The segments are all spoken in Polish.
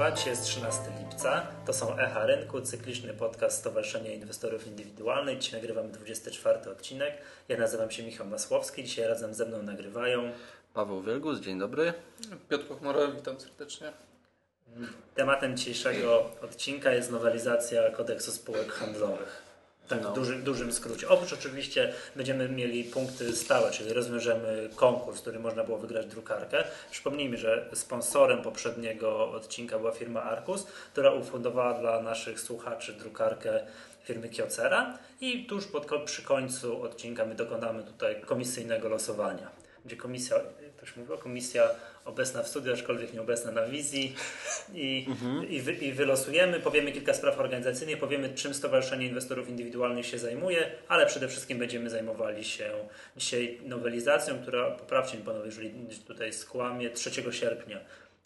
Państwa. Dzisiaj jest 13 lipca. To są Echa Rynku, cykliczny podcast Stowarzyszenia Inwestorów Indywidualnych. Dzisiaj nagrywamy 24 odcinek. Ja nazywam się Michał Masłowski. Dzisiaj razem ze mną nagrywają Paweł Wielgus, dzień dobry. Piotr Pochmura, witam serdecznie. Tematem dzisiejszego odcinka jest nowelizacja kodeksu spółek handlowych. Tak, No. w duży, dużym skrócie. Oprócz oczywiście będziemy mieli punkty stałe, czyli rozwiążemy konkurs, który można było wygrać drukarkę. Przypomnijmy, że sponsorem poprzedniego odcinka była firma Arcus, która ufundowała dla naszych słuchaczy drukarkę firmy Kiocera i tuż pod, przy końcu odcinka my dokonamy tutaj komisyjnego losowania. Będzie komisja, ktoś mówił, komisja obecna w studiu, aczkolwiek nieobecna na wizji i, i, wy, i wylosujemy, powiemy kilka spraw organizacyjnych, powiemy czym Stowarzyszenie Inwestorów Indywidualnych się zajmuje, ale przede wszystkim będziemy zajmowali się dzisiaj nowelizacją, która, poprawcie mi panowie, jeżeli tutaj skłamie, 3 sierpnia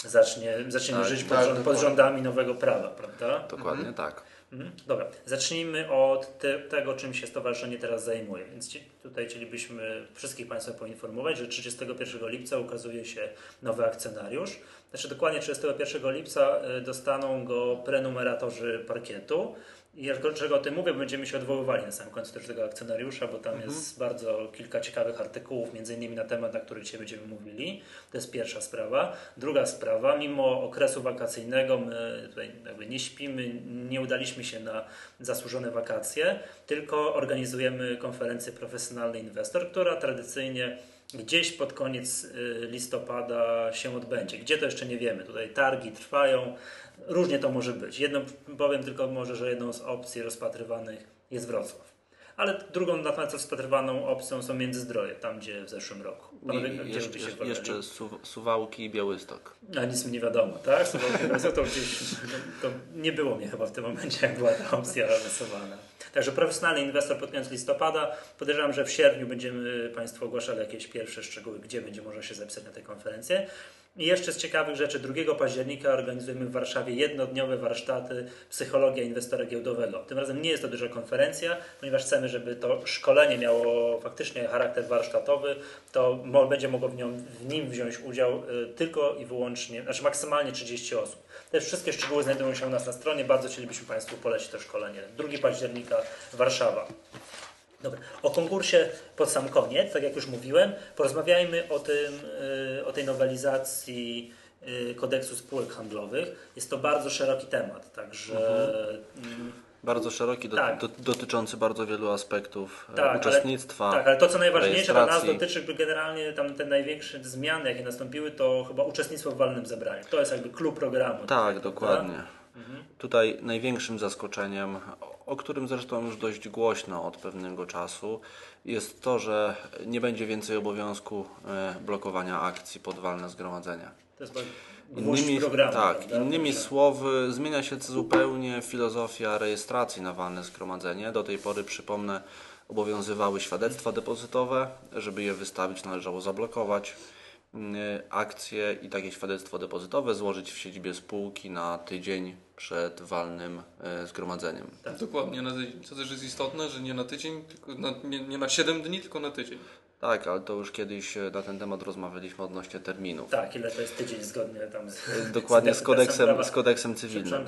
zacznie, zacznie Tak, żyć pod, tak, rząd, pod dokładnie. rządami nowego prawa, prawda? Dokładnie tak. Mhm. Dobra, zacznijmy od te, tego, czym się stowarzyszenie teraz zajmuje. Więc ci, tutaj chcielibyśmy wszystkich Państwa poinformować, że 31 lipca ukazuje się nowy akcjonariusz. Znaczy dokładnie 31 lipca y, dostaną go prenumeratorzy parkietu. I dlaczego o tym mówię, bo będziemy się odwoływali na samym końcu też tego akcjonariusza, bo tam jest bardzo kilka ciekawych artykułów, między innymi na temat, na który dzisiaj będziemy mówili. To jest pierwsza sprawa. Druga sprawa, mimo okresu wakacyjnego my tutaj jakby nie śpimy, nie udaliśmy się na zasłużone wakacje, tylko organizujemy konferencję Profesjonalny Inwestor, która tradycyjnie gdzieś pod koniec y, listopada się odbędzie. Gdzie to jeszcze nie wiemy. Tutaj targi trwają, różnie to może być. Jedną powiem tylko może, że jedną z opcji rozpatrywanych jest Wrocław. Ale drugą natomiast rozpatrywaną opcją są Międzyzdroje, tam gdzie w zeszłym roku. Panowie, I jeszcze, wybrali? jeszcze Su- Suwałki i Białystok. A nic mi nie wiadomo, tak? Słuchajcie, to gdzieś to, to nie było mnie chyba w tym momencie, jak była ta opcja rysowana. Także profesjonalny inwestor pod koniec listopada. Podejrzewam, że w sierpniu będziemy Państwu ogłaszali jakieś pierwsze szczegóły, gdzie będzie można się zapisać na tę konferencję. I jeszcze z ciekawych rzeczy, 2 października organizujemy w Warszawie jednodniowe warsztaty Psychologia Inwestora Giełdowego. Tym razem nie jest to duża konferencja, ponieważ chcemy, żeby to szkolenie miało faktycznie charakter warsztatowy, to będzie mogło w, w nim wziąć udział y, tylko i wyłącznie, znaczy maksymalnie 30 osób. Też wszystkie szczegóły znajdują się u nas na stronie, bardzo chcielibyśmy Państwu polecić to szkolenie. 2 października Warszawa. Dobra. O konkursie pod sam koniec, tak jak już mówiłem, porozmawiajmy o, tym, y, o tej nowelizacji y, kodeksu spółek handlowych. Jest to bardzo szeroki temat, także mm, Bardzo szeroki, do, Tak. do, dotyczący bardzo wielu aspektów e, Tak, ale- uczestnictwa. tak, ale to co najważniejsze dla nas dotyczy generalnie tam te największe zmiany, jakie nastąpiły, to chyba uczestnictwo w walnym zebraniu. To jest jakby klucz programu. Tak, dokładnie. Mhm. Tutaj największym zaskoczeniem, o- którym zresztą już dość głośno od pewnego czasu, jest to, że nie będzie więcej obowiązku e, blokowania akcji pod walne zgromadzenia. To jest chyba programu. tak, prawda? innymi słowy, zmienia się zupełnie filozofia rejestracji na walne zgromadzenie. Do tej pory, przypomnę, obowiązywały świadectwa depozytowe. Żeby je wystawić, należało zablokować mm, akcje i takie świadectwo depozytowe złożyć w siedzibie spółki na tydzień przed walnym e, zgromadzeniem. Tak. Dokładnie, na tydzień. To też jest istotne, że nie na tydzień, tylko na, nie, nie na 7 dni, tylko na tydzień. Tak, ale to już kiedyś e, na ten temat rozmawialiśmy odnośnie terminów. Tak, ile to jest tydzień zgodnie tam z, E, Dokładnie z kodeksem, prawa. z kodeksem cywilnym.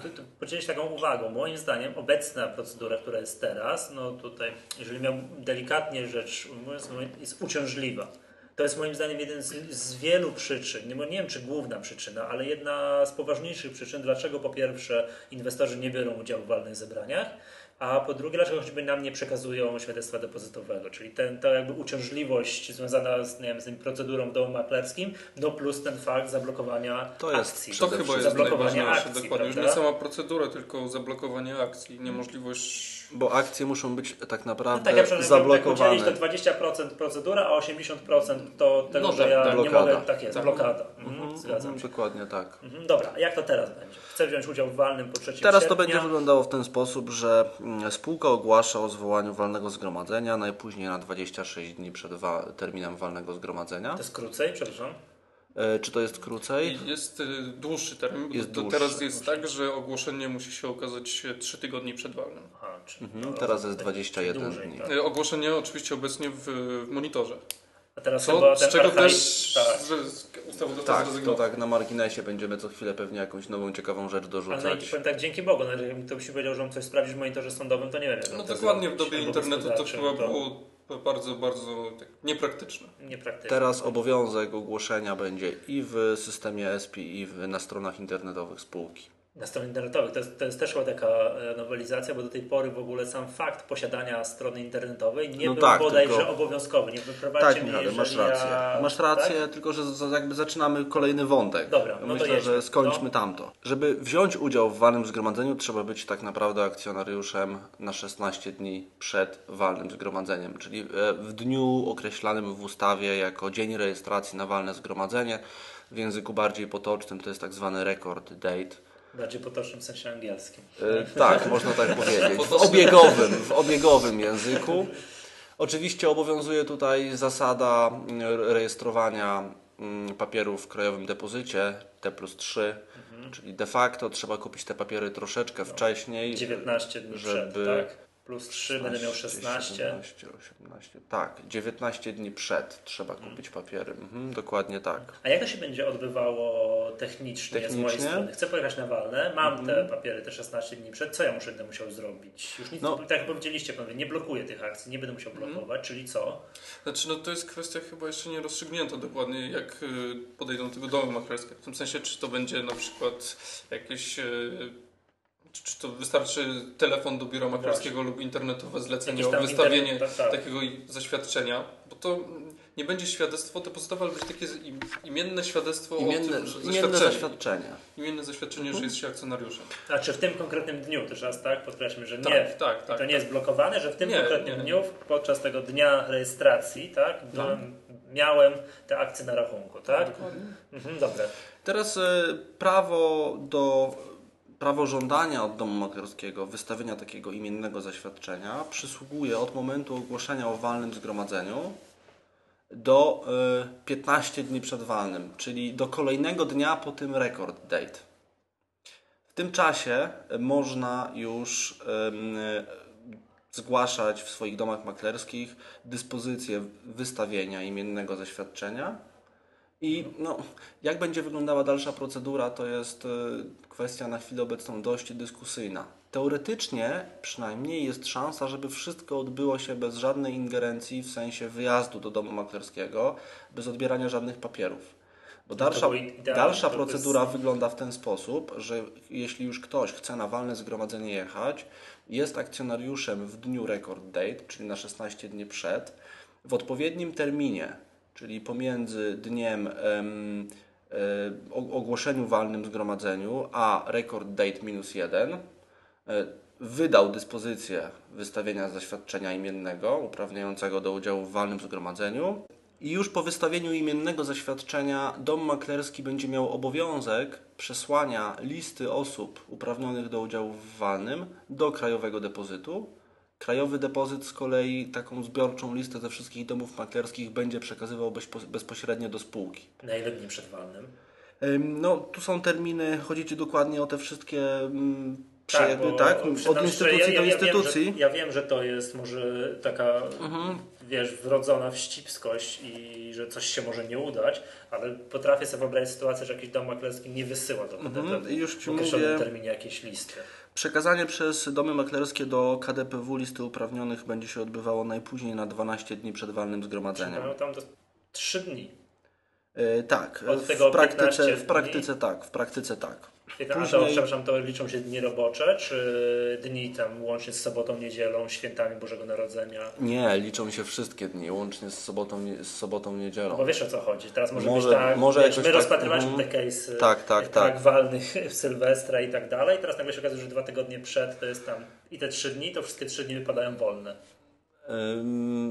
Się taką uwagą. Moim zdaniem obecna procedura, która jest teraz, no tutaj, jeżeli miał delikatnie rzecz ujmując, no jest uciążliwa. To jest moim zdaniem jeden z, z wielu przyczyn, nie, nie wiem czy główna przyczyna, ale jedna z poważniejszych przyczyn, dlaczego po pierwsze inwestorzy nie biorą udziału w walnych zebraniach, a po drugie, dlaczego choćby nam nie przekazują świadectwa depozytowego, czyli ten, ta jakby uciążliwość związana z, nie wiem, z tym procedurą w domu maklerskim, no plus ten fakt zablokowania To jest akcji. To chyba jest Zablokowanie najważniejsze, akcji, dokładnie. Już nie prawda? sama procedura, tylko zablokowanie akcji, niemożliwość... Bo akcje muszą być tak No naprawdę tak, ja jak zablokowane. podzielić to 20% procedura, a 80% to tego, No że tak, ja tak, nie blokada. mogę, tak jest, Tak. blokada. Mhm, Mhm, zgadzam mhm, się. Dokładnie tak. Mhm, dobra, jak to teraz będzie? Chcę wziąć udział w walnym po 3 Teraz sierpnia. to będzie wyglądało w ten sposób, że mm, spółka ogłasza o zwołaniu walnego zgromadzenia najpóźniej na 26 dni przed terminem walnego zgromadzenia. To jest krócej, przepraszam. E, Czy to jest krócej? Jest y, dłuższy termin, Jest dłuższy. teraz jest tak, że ogłoszenie musi się okazać 3 tygodnie przed walnym. Aha, czyli Mhm, teraz jest to 21 dłużej, dni. tak. Ogłoszenie oczywiście obecnie w, w monitorze. A teraz Co, chyba z czego też Tak. z- ustawodawca Tak, to tak na marginesie będziemy co chwilę pewnie jakąś nową, ciekawą rzecz Ale no, dorzucać. i powiem tak, dzięki Bogu, no, jeżeli ktoś mi powiedział, że on coś sprawdzić w monitorze sądowym, to nie wiem. No dokładnie w dobie internetu to chyba było bardzo, bardzo tak, niepraktyczne. Niepraktyczne. Teraz obowiązek ogłoszenia będzie i w systemie ESPI, i w, na stronach internetowych spółki. Na stronach internetowych. To jest, to jest też chyba taka e, nowelizacja, bo do tej pory w ogóle sam fakt posiadania strony internetowej nie No był tak, bodajże tylko- obowiązkowy. Nie wyprowadźcie Tak, mnie, Michale, masz rację. Ja... Masz rację, Tak? tylko że jakby zaczynamy kolejny wątek. Dobra, no Myślę, że skończmy No. tamto. Żeby wziąć udział w walnym zgromadzeniu, trzeba być tak naprawdę akcjonariuszem na 16 dni przed walnym zgromadzeniem, czyli e, w dniu określanym w ustawie jako dzień rejestracji na walne zgromadzenie. W języku bardziej potocznym to jest tak zwany record date. Bardziej potocznym w sensie angielskim. E, tak, można tak powiedzieć. W obiegowym, w obiegowym języku. Oczywiście obowiązuje tutaj zasada mm, rejestrowania mm, papierów w krajowym depozycie T plus 3, czyli de facto trzeba kupić te papiery troszeczkę wcześniej. 19 dni żeby- przed, tak? Plus 3 będę miał 16. 17, 18, tak, 19 dni przed trzeba kupić papiery. Mhm, dokładnie tak. A jak to się będzie odbywało technicznie, z mojej Technicznie? Mhm. strony? Chcę pojechać na walne, mam te papiery te 16 dni przed, co ja muszę będę musiał zrobić? Już nic, No. tak jak powiedzieliście panowie, nie blokuję tych akcji, nie będę musiał Mhm. blokować, czyli co? Znaczy, no to jest kwestia chyba jeszcze nie rozstrzygnięta dokładnie, jak y, podejdą do tego domy maklerskie. W tym sensie, czy to będzie na przykład jakieś... y, Czy, to wystarczy telefon do biura maklerskiego lub internetowe zlecenie o wystawienie internet, tak, tak. takiego zaświadczenia? Bo to nie będzie świadectwo depozytowe, ale będzie takie imienne świadectwo Imienne, o tym, że imienne zaświadczenie. Imienne zaświadczenie, że jest się akcjonariuszem. A czy w tym konkretnym dniu też raz tak? Podkreślmy, że nie. Tak, tak, tak. to nie jest blokowane, że w tym Nie, konkretnym nie. dniu, podczas tego dnia rejestracji, tak? No. byłem- Miałem te akcje na rachunku, tak? Mhm, dobra. Teraz e, prawo do prawo żądania od domu maklerskiego wystawienia takiego imiennego zaświadczenia przysługuje od momentu ogłoszenia o walnym zgromadzeniu do e, 15 dni przed walnym, czyli do kolejnego dnia po tym record date. W tym czasie można już e, zgłaszać w swoich domach maklerskich dyspozycję wystawienia imiennego zaświadczenia. I no, jak będzie wyglądała dalsza procedura, to jest e, kwestia na chwilę obecną dość dyskusyjna. Teoretycznie przynajmniej jest szansa, żeby wszystko odbyło się bez żadnej ingerencji w sensie wyjazdu do domu maklerskiego, bez odbierania żadnych papierów. Bo dalsza, dalsza procedura wygląda w ten sposób, że jeśli już ktoś chce na walne zgromadzenie jechać, jest akcjonariuszem w dniu record date, czyli na 16 dni przed, w odpowiednim terminie, czyli pomiędzy dniem ogłoszeniu walnym zgromadzeniu, a record date minus 1, e, wydał dyspozycję wystawienia zaświadczenia imiennego uprawniającego do udziału w walnym zgromadzeniu i już po wystawieniu imiennego zaświadczenia dom maklerski będzie miał obowiązek przesłania listy osób uprawnionych do udziału w walnym do krajowego depozytu. Krajowy depozyt z kolei taką zbiorczą listę ze wszystkich domów maklerskich będzie przekazywał bezpo- bezpośrednio do spółki. Na ile dni przed walnym? Ym, No, tu są terminy, chodzi Ci dokładnie o te wszystkie mm, przejeby, bo tak? przyznam Od instytucji do instytucji. Wiem, że, ja wiem, że to jest może taka, Mhm. wiesz, wrodzona wścibskość i że coś się może nie udać, ale potrafię sobie wyobrazić sytuację, że jakiś dom maklerski nie wysyła do Mhm, i już ci mówię. terminie jakieś listy. Przekazanie przez domy maklerskie do KDPW listy uprawnionych będzie się odbywało najpóźniej na 12 dni przed walnym zgromadzeniem. Mają tam do 3 dni. E, tak, w praktyce, 15 w praktyce tak, w praktyce tak. A to, Później- przepraszam, to liczą się dni robocze, czy dni tam łącznie z sobotą, niedzielą, świętami Bożego Narodzenia? Nie, liczą się wszystkie dni, łącznie z sobotą, z sobotą niedzielą. Bo wiesz o co chodzi. Teraz może, Może- być tak, może wiesz, my tak, rozpatrywaliśmy mhm. te case'y Tak, tak, tak. walnych w Sylwestra i tak dalej. Teraz nagle się okazuje, że dwa tygodnie przed to jest tam i te trzy dni, to wszystkie trzy dni wypadają wolne.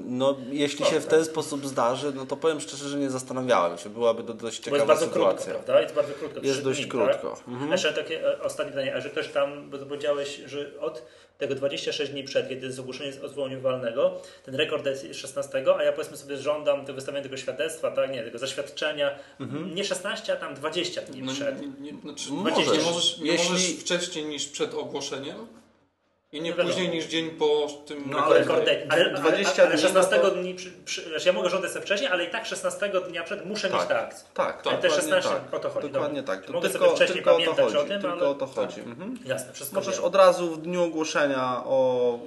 No, jeśli się w ten sposób zdarzy, no to powiem szczerze, że nie zastanawiałem się. Byłaby to dość Bo jest ciekawa bardzo sytuacja. krótko, prawda? Jest bardzo krótko. Jest dość dni, krótko. Tak? Mhm. Jeszcze takie e, ostatnie pytanie, a że ktoś tam, bo powiedziałeś, że od tego 26 dni przed, kiedy jest ogłoszenie z odwołania walnego, ten rekord jest 16, a ja powiedzmy sobie żądam tego wystawienia tego świadectwa, tak, nie, tego zaświadczenia, Mhm. nie 16, a tam 20 dni No, przed. nie, nie, znaczy, Możesz. nie, możesz, nie Jeśli- możesz wcześniej niż przed ogłoszeniem I nie No wiadomo. później niż dzień po tym No, Po ale-. Ale, ale, 20 ale, ale dni 16 to- dni, przy, przy, znaczy ja mogę żądać sobie wcześniej, ale i tak 16 dnia przed muszę mieć Tak. tę akcję. Tak, Tak. dokładnie Te 16 tak. o to chodzi, Dokładnie dobra. tak. To Mogę tylko, sobie wcześniej tylko o to pamiętać chodzi. o tym, tylko ale- o to chodzi. tak. Mhm. Jasne, wszystko Możesz wiem. od razu w dniu ogłoszenia o,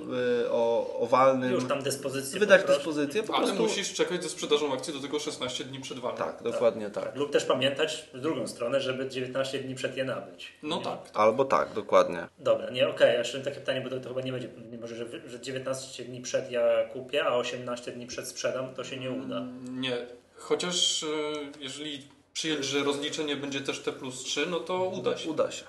y, o, o walnym Już tam dyspozycję wydać poproszę. dyspozycję. Po Ale prostu... musisz czekać ze sprzedażą akcji do tego 16 dni przed walką. Tak, dokładnie tak. Lub też pamiętać w drugą stronę, żeby 19 dni przed je nabyć. No tak. Albo tak, dokładnie. Dobra, nie, okej, jeszcze takie pytanie, bo to, to chyba nie będzie, nie może, że, że 19 dni przed ja kupię, a 18 dni przed sprzedam, to się nie uda. Nie. Chociaż e, jeżeli przyjąć, że rozliczenie będzie też T plus 3, no to uda się. Uda się.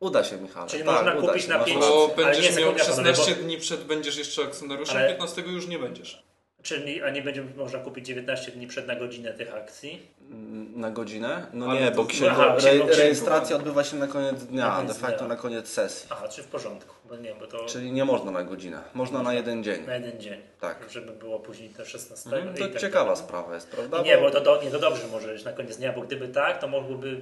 Uda się, Michał. Czyli tak, można uda kupić się, na masz pięć- rację. Bo Ale będziesz miał sekunda, panowie, 16 bo- dni przed będziesz jeszcze akcjonariuszem, Ale- 15 już nie będziesz. Czyli, a nie będzie można kupić 19 dni przed na godzinę tych akcji? Mm, Na godzinę? No Ale nie, bo księgo, Aha, rejestracja odbywa się na koniec dnia, Na koniec de facto dnia. na koniec sesji. Aha, czy w porządku, bo nie, bo to Czyli nie można na godzinę, można na jeden dzień. na jeden dzień. Tak. Żeby było później te 16 Mhm, i To tak ciekawa dalej. sprawa jest, prawda? Nie, bo to, do, nie, to dobrze może być na koniec dnia, bo gdyby tak, to mogłoby,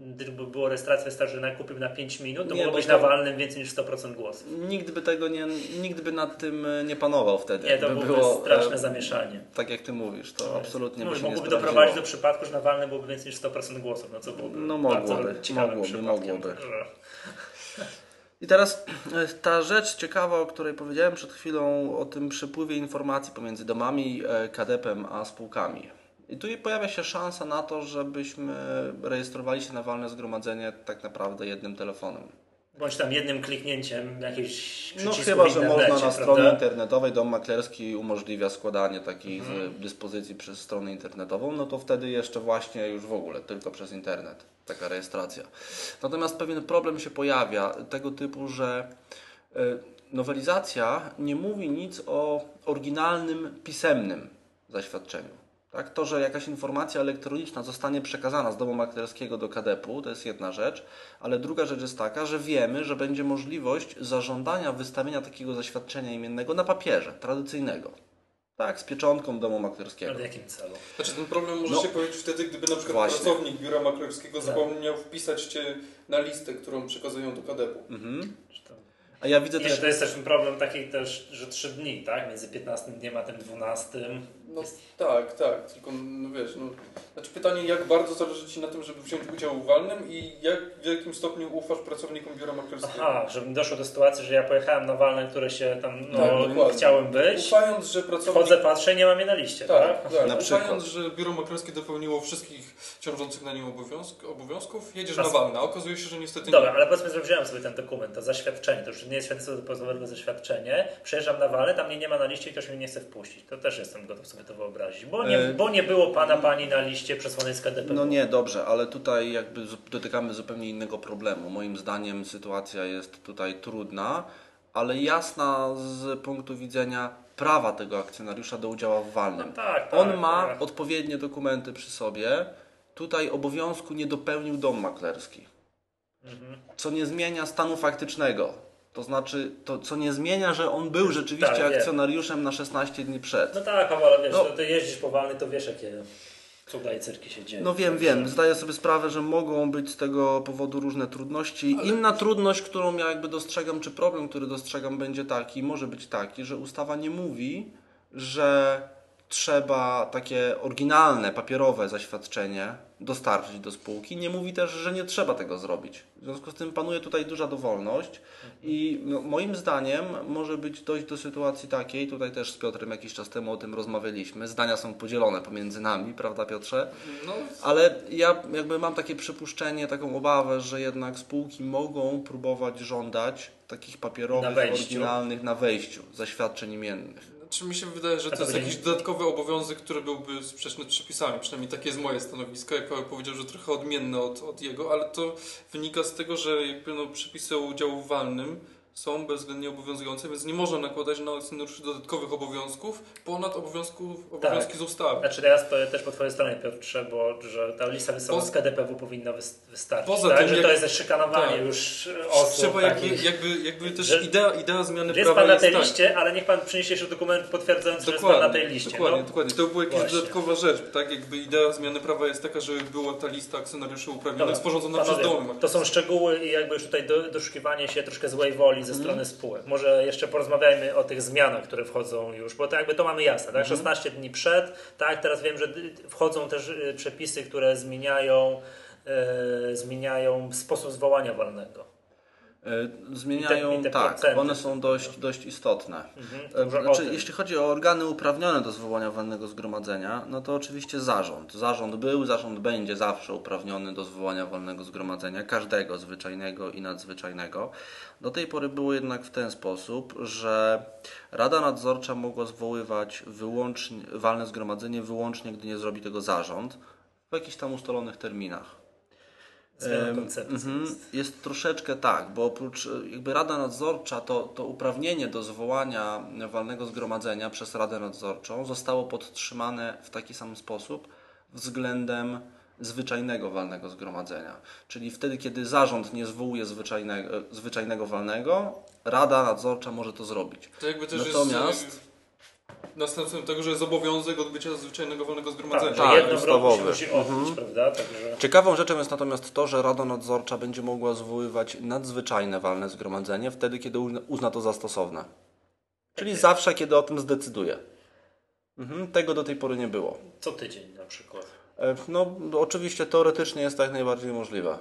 gdyby było rejestracja wystarczy, że kupił na 5 minut, to Nie, mogło być to- na walnym więcej niż 100% głosów. Nikt by tego nie, nikt by nad tym e, nie panował wtedy. Nie, to By byłoby było, straszne e, zamieszanie. Tak jak ty mówisz, to absolutnie by no, się nie mogłoby sprawdziło. doprowadzić do przypadku, że na walnym byłoby więcej niż 100% głosów, no co byłoby No bardzo mogłoby, mogłoby, mogłoby. I teraz e, ta rzecz ciekawa, o której powiedziałem przed chwilą, o tym przepływie informacji pomiędzy domami, e, KDP-em a spółkami. I tu pojawia się szansa na to, żebyśmy rejestrowali się na walne zgromadzenie tak naprawdę jednym telefonem. Bądź tam jednym kliknięciem jakiejś No chyba, że można na prawda? stronie internetowej Dom Maklerski umożliwia składanie takich Mhm. dyspozycji przez stronę internetową, no to wtedy jeszcze właśnie już w ogóle tylko przez internet taka rejestracja. Natomiast pewien problem się pojawia tego typu, że e, nowelizacja nie mówi nic o oryginalnym pisemnym zaświadczeniu. Tak, to, że jakaś informacja elektroniczna zostanie przekazana z domu maklerskiego do KDP-u, to jest jedna rzecz, ale druga rzecz jest taka, że wiemy, że będzie możliwość zażądania wystawienia takiego zaświadczenia imiennego na papierze, tradycyjnego. Tak, z pieczątką domu maklerskiego. Ale w jakim celu? Znaczy ten problem może No. się pojawić wtedy, gdyby na przykład Właśnie. pracownik biura maklerskiego Tak. zapomniał wpisać Cię na listę, którą przekazują do KDP-u. Mhm. A ja widzę Nie, też... to jest też problem taki też, że 3 dni, tak? Między 15 dniem a tym 12. No tak, tak, tylko no wiesz, no, znaczy pytanie jak bardzo zależy Ci na tym, żeby wziąć udział w walnym i jak, w jakim stopniu ufasz pracownikom biura maklerskiego. Aha, żebym doszło do sytuacji, że ja pojechałem na walne, które się tam no, Tak, chciałem być. Ufając, że pracownik... Wchodzę, patrzę, nie mam je na liście, tak? Tak, tak. Na Ufając, przykład. że biuro maklerskie dopełniło wszystkich ciążących na nim obowiązk, obowiązków, jedziesz Czas- na walne, a okazuje się, że niestety Dobra, nie. ale powiedzmy, że wziąłem sobie ten dokument, to zaświadczenie, to już nie jest świadectwo pozowego zaświadczenie, przyjeżdżam na walę, tam mnie nie ma na liście i ktoś mnie nie chce wpuścić. To też jestem gotów sobie to wyobrazić, bo nie, E, bo nie było pana, pani na liście przesłanej z KDP. No nie, dobrze, ale tutaj jakby dotykamy zupełnie innego problemu. Moim zdaniem sytuacja jest tutaj trudna, ale jasna z punktu widzenia prawa tego akcjonariusza do udziału w walnym. No tak, tak, On ma tak. odpowiednie dokumenty przy sobie. Tutaj obowiązku nie dopełnił dom maklerski. Mhm. Co nie zmienia stanu faktycznego. To znaczy, to co nie zmienia, że on był rzeczywiście Tak, akcjonariuszem na 16 dni przed. No tak, ale wiesz, No. ty jeździsz po walny, to wiesz, jakie cuda i cyrki się dzieją. No wiem, wiem. Zdaję sobie sprawę, że mogą być z tego powodu różne trudności. Inna trudność, którą ja jakby dostrzegam, czy problem, który dostrzegam, będzie taki, może być taki, że ustawa nie mówi, że trzeba takie oryginalne, papierowe zaświadczenie dostarczyć do spółki. Nie mówi też, że nie trzeba tego zrobić. W związku z tym panuje tutaj duża dowolność i no, moim zdaniem może być dojść do sytuacji takiej, tutaj też z Piotrem jakiś czas temu o tym rozmawialiśmy, zdania są podzielone pomiędzy nami, prawda Piotrze? No, Ale ja jakby mam takie przypuszczenie, taką obawę, że jednak spółki mogą próbować żądać takich Na papierowych, wejściu. oryginalnych na wejściu, zaświadczeń imiennych. Znaczy mi się wydaje, że to to jest jakiś dodatkowy obowiązek, który byłby sprzeczny z przepisami. Przynajmniej takie jest moje stanowisko. Jak Paweł powiedział, że trochę odmienne od, od jego, ale to wynika z tego, że jakby no, przepisy o udziału walnym są bezwzględnie obowiązujące, więc nie można nakładać na akcjonariuszy dodatkowych obowiązków ponad obowiązków, obowiązki z ustawy. Znaczy teraz to też po twojej stronie Piotrze, bo że ta lista wystawa Po- z KDPW powinna wys- wystarczyć. Poza tak? tym, że jak- to jest szykanowanie tak. już osób. Trzeba jakby, takich. jakby, jakby też że- idea, idea zmiany jest prawa pan na jest tej tak. liście, ale niech pan przyniesie jeszcze dokument potwierdzający, że jest pan Dokładnie, na tej liście. dokładnie, no. dokładnie. To była jakaś dodatkowa rzecz, tak? Jakby idea zmiany prawa jest taka, żeby była ta lista akcjonariuszy uprawnionych sporządzona panowie, przez domy. To są szczegóły i jakby już tutaj do, doszukiwanie się troszkę złej woli ze ze strony spółek. Może jeszcze porozmawiajmy o tych zmianach, które wchodzą już, bo to jakby to mamy jasne, tak? 16 dni przed, tak? Teraz wiem, że wchodzą też y, przepisy, które zmieniają, e, zmieniają sposób zwołania walnego. E, Zmieniają, I te- i te tak, procenty one są dość, dość istotne. Mhm. E, Znaczy, jeśli chodzi o organy uprawnione do zwołania walnego zgromadzenia, no to oczywiście zarząd. Zarząd był, zarząd będzie zawsze uprawniony do zwołania walnego zgromadzenia, każdego zwyczajnego i nadzwyczajnego. Do tej pory było jednak w ten sposób, że Rada Nadzorcza mogła zwoływać wyłącznie, walne zgromadzenie wyłącznie, gdy nie zrobi tego zarząd, w jakichś tam ustalonych terminach. Zmiana Em, koncepcji. mhm, Jest troszeczkę tak, bo oprócz e, jakby Rada Nadzorcza, to, to uprawnienie do zwołania walnego zgromadzenia przez Radę Nadzorczą zostało podtrzymane w taki sam sposób względem zwyczajnego walnego zgromadzenia. Czyli wtedy, kiedy zarząd nie zwołuje zwyczajnego, e, zwyczajnego walnego, Rada Nadzorcza może to zrobić. To jakby też Natomiast- jest następstwem tego, że jest obowiązek odbycia zwyczajnego wolnego zgromadzenia. Tak, Tak, jedno w roku się musi odbyć, prawda? Także... Ciekawą rzeczą jest natomiast to, że Rada Nadzorcza będzie mogła zwoływać nadzwyczajne walne zgromadzenie wtedy, kiedy uzna- to za stosowne. Czyli zawsze, kiedy o tym zdecyduje. Mhm, tego do tej pory nie było. Co tydzień na przykład. E, No, oczywiście teoretycznie jest to jak najbardziej możliwe.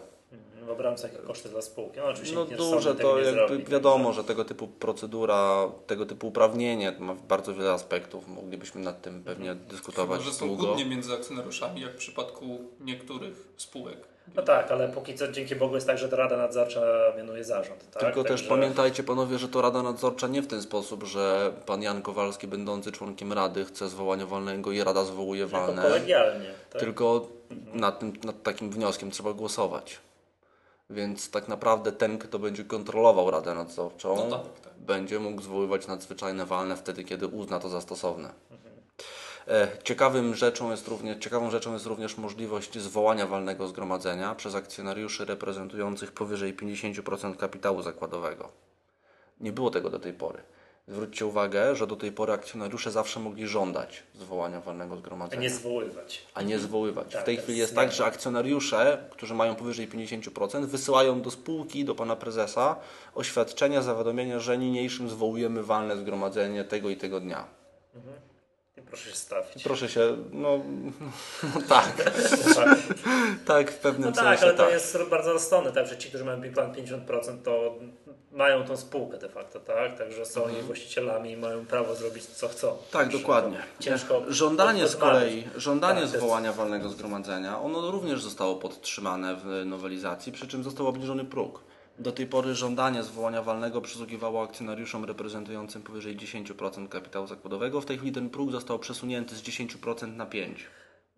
Mhm. Obrębce jakie koszty dla spółki. No oczywiście No duże to nie jakby zrobi, wiadomo, także- że tego typu procedura, tego typu uprawnienie ma bardzo wiele aspektów. Moglibyśmy nad tym pewnie dyskutować Chyba, że są długo. kłótnie między akcjonariuszami, jak w przypadku niektórych spółek. No tak, ale póki co dzięki Bogu jest tak, że ta Rada Nadzorcza mianuje zarząd. Tak? Tylko też pamiętajcie panowie, że to Rada Nadzorcza nie w ten sposób, że pan Jan Kowalski będący członkiem Rady chce zwołania walnego i Rada zwołuje Tylko walne. kolegialnie. Tak? Tylko nad, tym, nad takim wnioskiem trzeba głosować. Więc tak naprawdę ten, kto będzie kontrolował Radę Nadzorczą, No tak, tak. będzie mógł zwoływać nadzwyczajne walne wtedy, kiedy uzna to za stosowne. E, Ciekawym rzeczą jest również, ciekawą rzeczą jest również możliwość zwołania walnego zgromadzenia przez akcjonariuszy reprezentujących powyżej 50% kapitału zakładowego. Nie było tego do tej pory. Zwróćcie uwagę, że do tej pory akcjonariusze zawsze mogli żądać zwołania walnego A zgromadzenia nie zwoływać. a nie zwoływać. Tak, w tej chwili jest tak, że akcjonariusze, którzy mają powyżej 50%, wysyłają do spółki, do pana prezesa oświadczenia, zawiadomienia, że niniejszym zwołujemy walne zgromadzenie tego i tego dnia. I proszę się stawić. Proszę się, no, no tak, tak. w pewnym No tak, sensie ale to tak. jest bardzo rozsądne, tak, że ci, którzy mają plan 50%, to mają tą spółkę de facto, tak? Także są Mhm. jej właścicielami i mają prawo zrobić co chcą. Tak, dokładnie. to Ciężko Żądanie z kolei, żądanie Tak, to jest- zwołania walnego zgromadzenia, ono również zostało podtrzymane w nowelizacji, przy czym został obniżony próg. Do tej pory żądanie zwołania walnego przysługiwało akcjonariuszom reprezentującym powyżej 10% kapitału zakładowego. W tej chwili ten próg został przesunięty z 10% na 5%.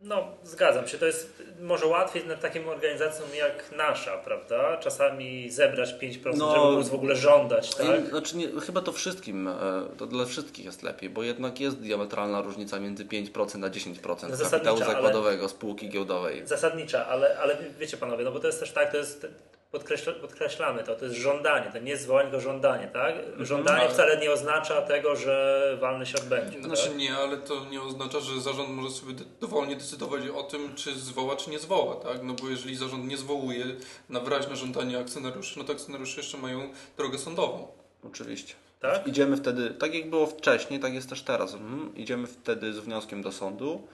No, zgadzam się. To jest może łatwiej nad takim organizacjom jak nasza, prawda? Czasami zebrać 5%, No, żeby móc w ogóle żądać, tak? I, znaczy nie, chyba to wszystkim, e, to dla wszystkich jest lepiej, bo jednak jest diametralna różnica między 5% a 10% No kapitału zasadnicza, ale- zakładowego spółki giełdowej. Zasadnicza, ale, ale wiecie panowie, no bo to jest też tak, to jest podkreśla, podkreślamy to, to jest żądanie, to nie jest zwołanie, tylko żądanie, tak? Żądanie ale- wcale nie oznacza tego, że walny się odbędzie. Znaczy tak? nie, ale to nie oznacza, że zarząd może sobie dowolnie decydować o tym, czy zwoła, czy nie zwoła, tak? No bo jeżeli zarząd nie zwołuje na wyraźne żądanie akcjonariuszy, no to akcjonariusze jeszcze mają drogę sądową. Oczywiście. Tak? Idziemy wtedy, tak jak było wcześniej, tak jest też teraz. Mhm. Idziemy wtedy z wnioskiem do sądu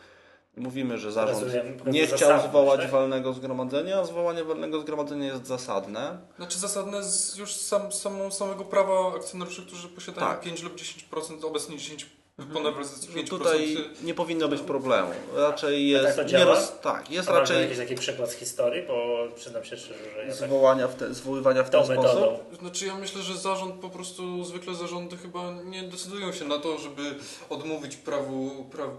mówimy, że zarząd Pokazujemy nie chciał zwołać tak? walnego zgromadzenia, a zwołanie walnego zgromadzenia jest zasadne. Znaczy zasadne z już sam, samą, samego prawa akcjonariuszy, którzy posiadają Tak. 5 lub 10%, obecnie 10, 5%. tutaj nie powinno być problemu. Raczej tak jest. to nie roz, tak, jest A raczej jakiś taki przykład z historii, bo przyznam się szczerze, że ja tak zwołania w te, zwoływania w ten tą sposób. metodą. Znaczy ja myślę, że zarząd po prostu, zwykle zarządy chyba nie decydują się na to, żeby odmówić prawu, praw,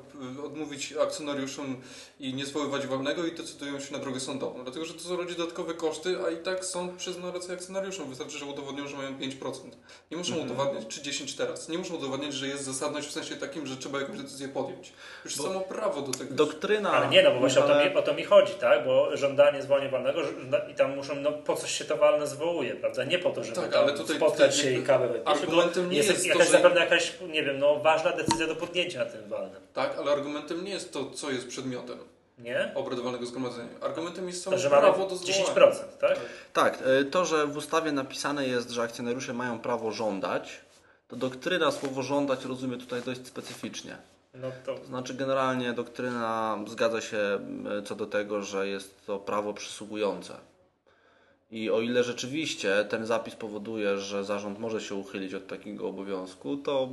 odmówić akcjonariuszom i nie zwoływać walnego i decydują się na drogę sądową. Dlatego, że to rodzi dodatkowe koszty, a i tak sąd przyzna rację akcjonariuszom. Wystarczy, że udowodnią, że mają 5%. Nie muszą Mhm. udowadniać, czy 10 teraz. Nie muszą udowadniać, że jest zasadność w sensie takim, że trzeba jakąś decyzję podjąć. Już Bo- samo prawo do tego. Doktryna. Ale nie, no bo właśnie o to, ale- mi, o to mi chodzi, tak? Bo żądanie zwołania walnego żąda- i tam muszą, no po coś się to walne zwołuje, prawda? Nie po to, żeby Tak, ale tutaj- spotkać tutaj się i kawę wypić. argumentem nie jest, jest to, jakaś że- zapewne jakaś, nie wiem, no ważna decyzja do podjęcia na tym walnym. Tak, ale argumentem nie jest to, co jest przedmiotem. Nie? obrad walnego zgromadzenia. Argumentem jest samo Że prawo mamy do 10%, zwołania. tak? Tak, y, to, że w ustawie napisane jest, że akcjonariusze mają prawo żądać, to doktryna słowo żądać rozumie tutaj dość specyficznie. No to To znaczy generalnie doktryna zgadza się y, co do tego, że jest to prawo przysługujące. I o ile rzeczywiście ten zapis powoduje, że zarząd może się uchylić od takiego obowiązku, to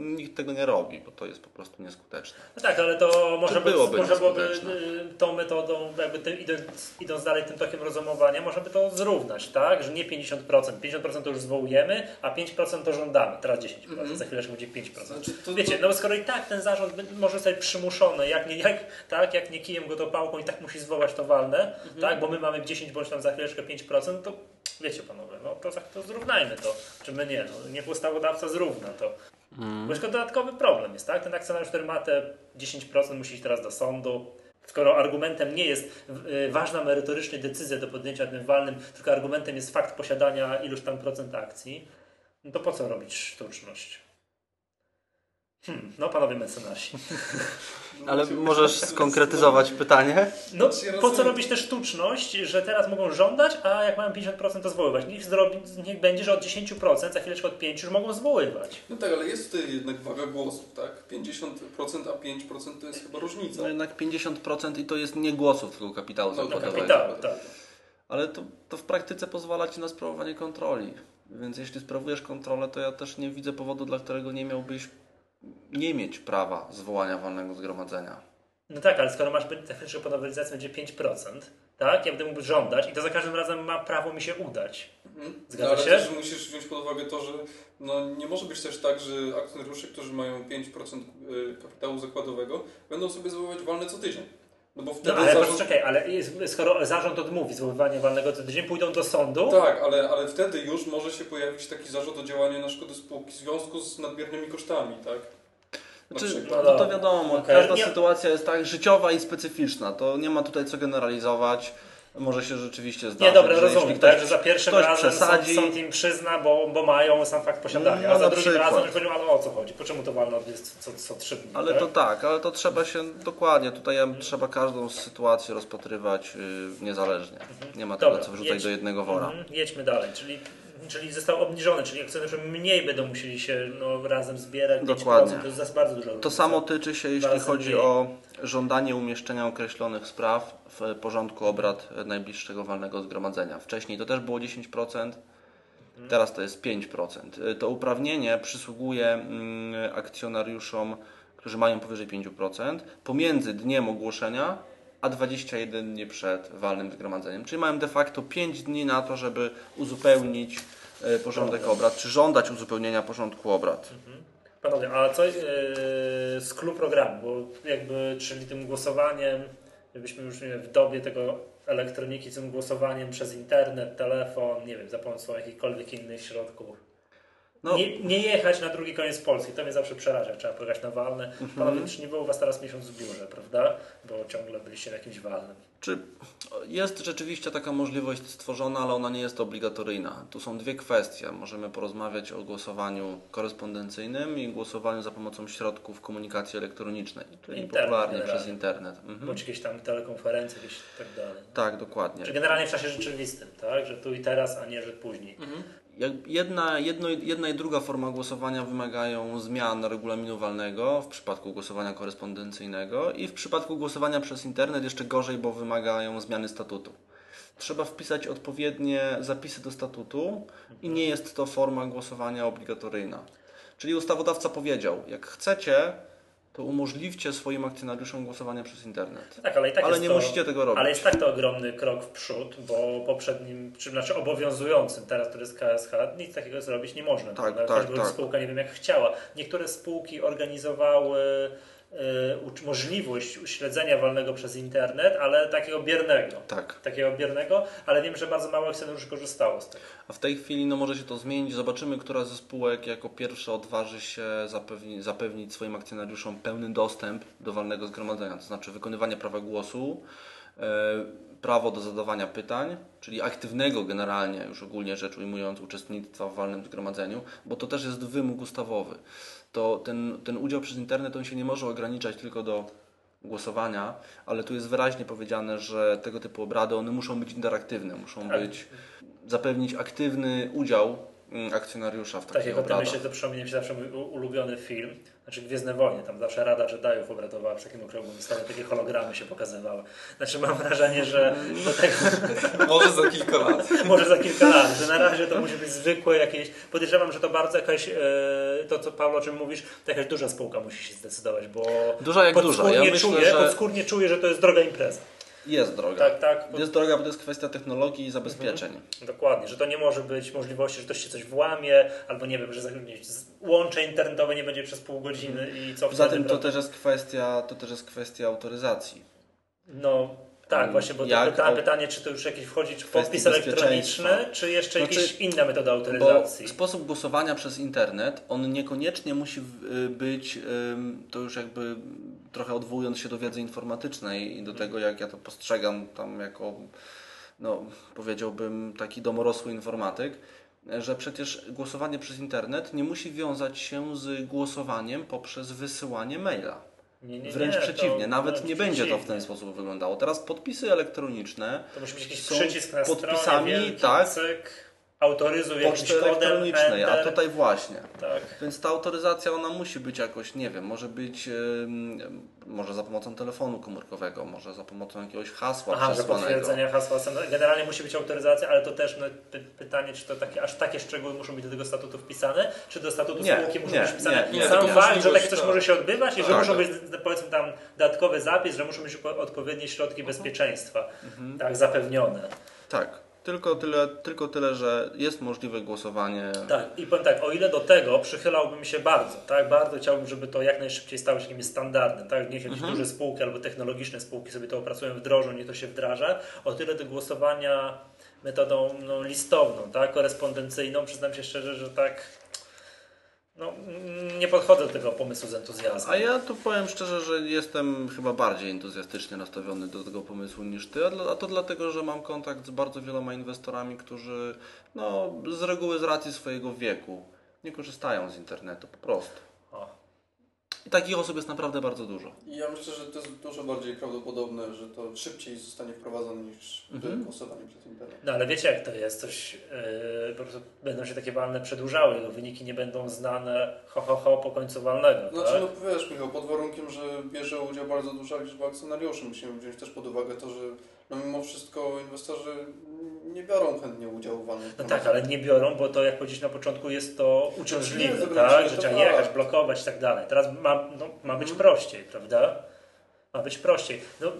nikt tego nie robi, bo to jest po prostu nieskuteczne. No tak, ale to można by, byłoby można byłoby y, tą metodą, jakby tym, idąc, idąc dalej tym tokiem rozumowania, można by to zrównać, tak? Że nie 50%. 50% to już zwołujemy, a 5% to żądamy. Teraz 10%, Mhm. za chwileczkę będzie 5%. Znaczy, to- Wiecie, no bo skoro i tak ten zarząd może zostać przymuszony, jak nie, jak, tak, jak nie kijem go to pałką i tak musi zwołać to walne, Mhm. tak? Bo my mamy 10 bądź tam za chwileczkę 5%, to wiecie panowie, no to, to zrównajmy to. Czy my nie, no, niech ustawodawca zrówna to. Bo jeszcze dodatkowy problem jest, tak? Ten akcjonariusz, który ma te 10% musi iść teraz do sądu. Skoro argumentem nie jest y, ważna merytorycznie decyzja do podjęcia tym walnym, tylko argumentem jest fakt posiadania iluś tam procent akcji, no to po co robić sztuczność? Hmm, no panowie mecenasi. Ale możesz skonkretyzować pytanie? No Znaczy, po co robić tę sztuczność, że teraz mogą żądać, a jak mają 50% to zwoływać? Niech, zrobi, niech będzie, że od 10%, za chwileczkę od 5% już mogą zwoływać. No tak, ale jest tutaj jednak waga głosów, tak? 50% a 5% to jest chyba różnica. No jednak 50% i to jest nie głosów, tylko kapitału No, zakładowego. Kapitał, tak. Ale to, to w praktyce pozwala Ci na sprawowanie kontroli. Więc jeśli sprawujesz kontrolę, to ja też nie widzę powodu, dla którego nie miałbyś nie mieć prawa zwołania walnego zgromadzenia. No tak, ale skoro masz za chwileczkę po nowelizacji będzie 5%, tak? Ja będę mógł żądać i to za każdym razem ma prawo mi się udać. Mhm. Zgadza ale się? też musisz wziąć pod uwagę to, że no, nie może być też tak, że akcjonariusze, którzy mają 5% y, kapitału zakładowego, będą sobie zwoływać walne co tydzień. No bo No wtedy ale zarząd... poczekaj, ale skoro zarząd odmówi zwoływania walnego co tydzień, pójdą do sądu, Tak, ale, ale wtedy już może się pojawić taki zarzut o działanie na szkodę spółki w związku z nadmiernymi kosztami, tak? Na Znaczy, no to wiadomo, Okej. każda Nie- sytuacja jest tak życiowa i specyficzna. To nie ma tutaj co generalizować. Może się rzeczywiście zdarzyć, Nie, dobra, że rozumiem, jeśli tak, ktoś, że za pierwszym ktoś razem przesadzi, sąd, im przyzna, bo, bo mają sam fakt posiadania, No, a za drugim przykład. razem już powiedział, ale o co chodzi, po czemu to walno jest co, co trzy dni, Ale tak? to tak, ale to trzeba się dokładnie, tutaj trzeba każdą sytuację rozpatrywać y, niezależnie. Nie ma tego Dobra, co wrzucać jedź. do jednego wora. Mhm, jedźmy dalej, czyli, czyli został obniżony, czyli akcjonariusze mniej będą musieli się no, razem zbierać, 5%, Dokładnie. to jest bardzo dużo To samo tyczy się, jeśli chodzi mniej. o żądanie umieszczenia określonych spraw w porządku obrad najbliższego walnego zgromadzenia. Wcześniej to też było 10%, teraz to jest 5%. To uprawnienie przysługuje mm, akcjonariuszom, którzy mają powyżej 5%, pomiędzy dniem ogłoszenia a 21 dni przed walnym zgromadzeniem. Czyli mają de facto 5 dni na to, żeby uzupełnić e, porządek obrad, czy żądać uzupełnienia porządku obrad. Panowie, a co yy, z klub programu, bo jakby, czyli tym głosowaniem, żebyśmy już nie wiem, w dobie tego elektroniki, tym głosowaniem przez internet, telefon, nie wiem, za pomocą jakichkolwiek innych środków. No, Nie, nie jechać na drugi koniec Polski, to mnie zawsze przeraża, trzeba pojechać na walne. Mhm. Panowie, czy nie było was teraz miesiąc w biurze, prawda? Bo ciągle byliście na jakimś walnym. Czy jest rzeczywiście taka możliwość stworzona, ale ona nie jest obligatoryjna. Tu są dwie kwestie. Możemy porozmawiać o głosowaniu korespondencyjnym i głosowaniu za pomocą środków komunikacji elektronicznej, czyli Internet popularnie przez internet. Mhm. Bądź jakieś tam telekonferencje, jakieś tak dalej. Tak, dokładnie. Czy generalnie w czasie rzeczywistym, tak? Że tu i teraz, a nie, że później. Jak Jedna, jedno, jedna i druga forma głosowania wymagają zmian regulaminu walnego w przypadku głosowania korespondencyjnego i w przypadku głosowania przez internet jeszcze gorzej, bo wymagają zmiany statutu. Trzeba wpisać odpowiednie zapisy do statutu i nie jest to forma głosowania obligatoryjna. Czyli ustawodawca powiedział, jak chcecie, to umożliwcie swoim akcjonariuszom głosowanie przez internet. Tak, ale tak Ale nie to, musicie tego robić. Ale jest tak to ogromny krok w przód, bo poprzednim, czy znaczy obowiązującym teraz, który jest KSH, nic takiego zrobić nie można. Tak, tak, tak. spółka nie wiem jak chciała. Niektóre spółki organizowały możliwość śledzenia wolnego przez internet, ale takiego biernego. Tak. Takiego biernego, ale wiem, że bardzo mało akcjonariuszy korzystało z tego. A w tej chwili no, może się to zmienić. Zobaczymy, która ze spółek jako pierwsza odważy się zapewni, zapewnić swoim akcjonariuszom pełny dostęp do walnego zgromadzenia, to znaczy wykonywanie prawa głosu, e, prawo do zadawania pytań, czyli aktywnego generalnie, już ogólnie rzecz ujmując, uczestnictwa w walnym zgromadzeniu, bo to też jest wymóg ustawowy. To ten, ten udział przez internet on się nie może ograniczać tylko do głosowania, ale tu jest wyraźnie powiedziane, że tego typu obrady one muszą być interaktywne, muszą Tak. być zapewnić aktywny udział mm, akcjonariusza w Tak takich jak o tym obradach. myślę, to przypomina mi się zawsze mój ulubiony film, znaczy Gwiezdne Wojny, tam zawsze Rada Jediów obradowała przy takim okrągłym stole, takie hologramy się pokazywały. Znaczy mam wrażenie, że do tego Może za kilka lat. może za kilka lat, że na razie to musi być zwykłe jakieś, podejrzewam, że to bardzo jakaś, e, to co Paweł o czym mówisz, to jakaś duża spółka musi się zdecydować, bo Duża jak duża. Ja myślę, czuję, że- podskórnie czuję, że to jest droga impreza. Jest droga. Tak, tak. Jest droga, bo to jest kwestia technologii i zabezpieczeń. Dokładnie, że to nie może być możliwości, że ktoś się coś włamie, albo nie wiem, że łącze internetowe nie będzie przez pół godziny i co Poza tym to też jest kwestia, to też jest kwestia autoryzacji. No tak, Mm, właśnie, bo jak pyta, pytanie, czy to już jakieś wchodzi, czy podpis elektroniczny, czy jeszcze Znaczy, jakieś inne metody Bo autoryzacji. sposób głosowania przez internet, on niekoniecznie musi y, być, to już jakby trochę odwołując się do wiedzy informatycznej i do tego, jak ja to postrzegam tam jako, no powiedziałbym, taki domorosły informatyk, że przecież głosowanie przez internet nie musi wiązać się z głosowaniem poprzez wysyłanie maila. Nie, nie, Wręcz nie, przeciwnie, to, nawet nie będzie to w ten sposób wyglądało. Teraz podpisy elektroniczne To musi być jakiś są przycisk na podpisami, stronie, tak. Autoryzuj jakimś kodem, elektronicznej, a tutaj właśnie. Tak. Więc ta autoryzacja ona musi być jakoś, nie wiem, może być ym, może za pomocą telefonu komórkowego, może za pomocą jakiegoś hasła Aha, przesłanego. potwierdzenie hasła. Generalnie musi być autoryzacja, ale to też no, py, pytanie, czy to takie, aż takie szczegóły muszą być do tego statutu wpisane, czy do statutu Nie, spółki muszą nie, być wpisane. nie, nie, Sam fakt, że takie coś tak. może się odbywać i że Tak. muszą być powiedzmy tam dodatkowy zapis, że muszą być po- odpowiednie środki bezpieczeństwa tak, zapewnione. Tak, tylko tyle, tylko tyle, że jest możliwe głosowanie. Tak, i powiem tak, o ile do tego przychylałbym się bardzo, tak, bardzo chciałbym, żeby to jak najszybciej stało się jakimś standardem, tak, niech jakieś duże spółki albo technologiczne spółki sobie to opracują, wdrożą, niech to się wdraża, o tyle do głosowania metodą no, listowną, tak, korespondencyjną, przyznam się szczerze, że tak, no, nie podchodzę do tego pomysłu z entuzjazmem. A ja tu powiem szczerze, że jestem chyba bardziej entuzjastycznie nastawiony do tego pomysłu niż ty, a to dlatego, że mam kontakt z bardzo wieloma inwestorami, którzy no, z reguły z racji swojego wieku nie korzystają z internetu po prostu. I takich osób jest naprawdę bardzo dużo. I ja myślę, że to jest dużo bardziej prawdopodobne, że to szybciej zostanie wprowadzone niż Mhm. głosowanie przez internet. No ale wiecie jak to jest, coś, yy, po prostu będą się takie walne przedłużały, jego wyniki nie będą znane ho, ho, ho po końcu walnego, Znaczy, tak? no wiesz, Michał, pod warunkiem, że bierze udział bardzo duża liczba akcjonariuszy, musimy wziąć też pod uwagę to, że no mimo wszystko inwestorzy nie biorą chętnie udziału w walnych No tak, ale nie biorą, bo to jak powiedzieć na początku jest to uciążliwe, tak? Że trzeba tak. jechać, blokować i tak dalej. Teraz ma, no, ma być prościej, prawda? Ma być prościej. No,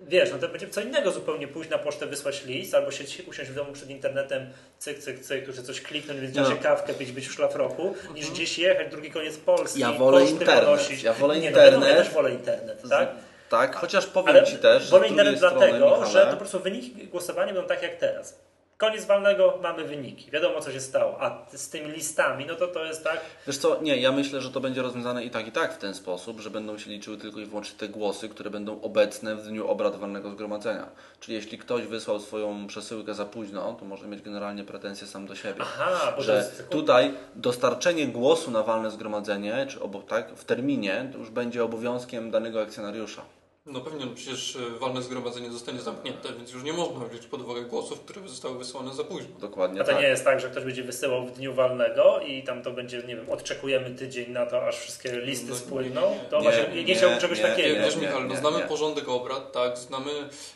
wiesz, no to będzie co innego zupełnie pójść na pocztę, wysłać list, albo się usiąść w domu przed internetem, cyk, cyk, cyk, się coś kliknąć, więc No. kawkę pić, być w szlafroku, niż gdzieś jechać, drugi koniec Polski, Ja wolę internet. ponosić. Ja wolę nie, No, wiadomo, ja internet. też wolę internet, tak? Tak, chociaż powiem Ale Ci też, wolę internet dlatego, Michale, że to po prostu wyniki głosowania będą tak jak teraz. Koniec walnego, mamy wyniki. Wiadomo, co się stało. A z tymi listami, no to to jest tak. Wiesz co, nie, ja myślę, że to będzie rozwiązane i tak, i tak w ten sposób, że będą się liczyły tylko i wyłącznie te głosy, które będą obecne w dniu obrad walnego zgromadzenia. Czyli jeśli ktoś wysłał swoją przesyłkę za późno, to może mieć generalnie pretensje sam do siebie. Aha, bo że jest. tutaj dostarczenie głosu na walne zgromadzenie, czy obok, tak, w terminie, już będzie obowiązkiem danego akcjonariusza. No pewnie, no przecież e, walne zgromadzenie zostanie zamknięte, więc już nie można wziąć pod uwagę głosów, które zostały wysłane za późno. Dokładnie A to tak. nie jest tak, że ktoś będzie wysyłał w dniu walnego i tam to będzie, nie wiem, odczekujemy tydzień na to, aż wszystkie listy No, nie, spłyną. nie, nie. To Nie, właśnie nie, nie, chciałbym czegoś nie, takiego. Nie, wiesz nie, Michał, no nie, znamy nie. porządek obrad, tak, znamy,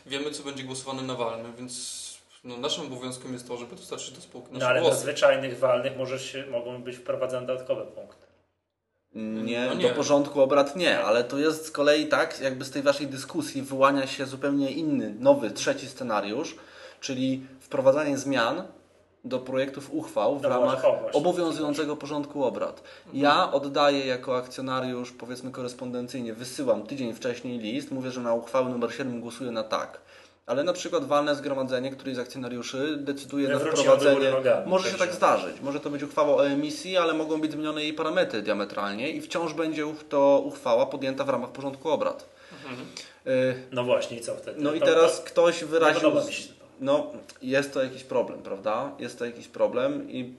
wiemy co będzie głosowane na walnym, więc no, naszym obowiązkiem jest to, żeby dostarczyć do spółki No ale do głosy. zwyczajnych walnych może się, mogą być wprowadzane dodatkowe punkty. Nie, No nie. do porządku obrad nie, ale to jest z kolei tak, jakby z tej waszej dyskusji wyłania się zupełnie inny, nowy, trzeci scenariusz, czyli wprowadzanie zmian do projektów uchwał w No ramach właśnie, o, właśnie. obowiązującego porządku obrad. Ja oddaję jako akcjonariusz, powiedzmy korespondencyjnie, wysyłam tydzień wcześniej list, mówię, że na uchwałę numer 7 głosuję na tak. Ale na przykład walne zgromadzenie, któryś z akcjonariuszy decyduje na wprowadzenie. nogami, Może się także. tak zdarzyć. Może to być uchwała o emisji, ale mogą być zmienione jej parametry diametralnie i wciąż będzie to uchwała podjęta w ramach porządku obrad. Mhm. No właśnie, i co wtedy? No i teraz to- ktoś wyraził. No, jest to jakiś problem, prawda? Jest to jakiś problem i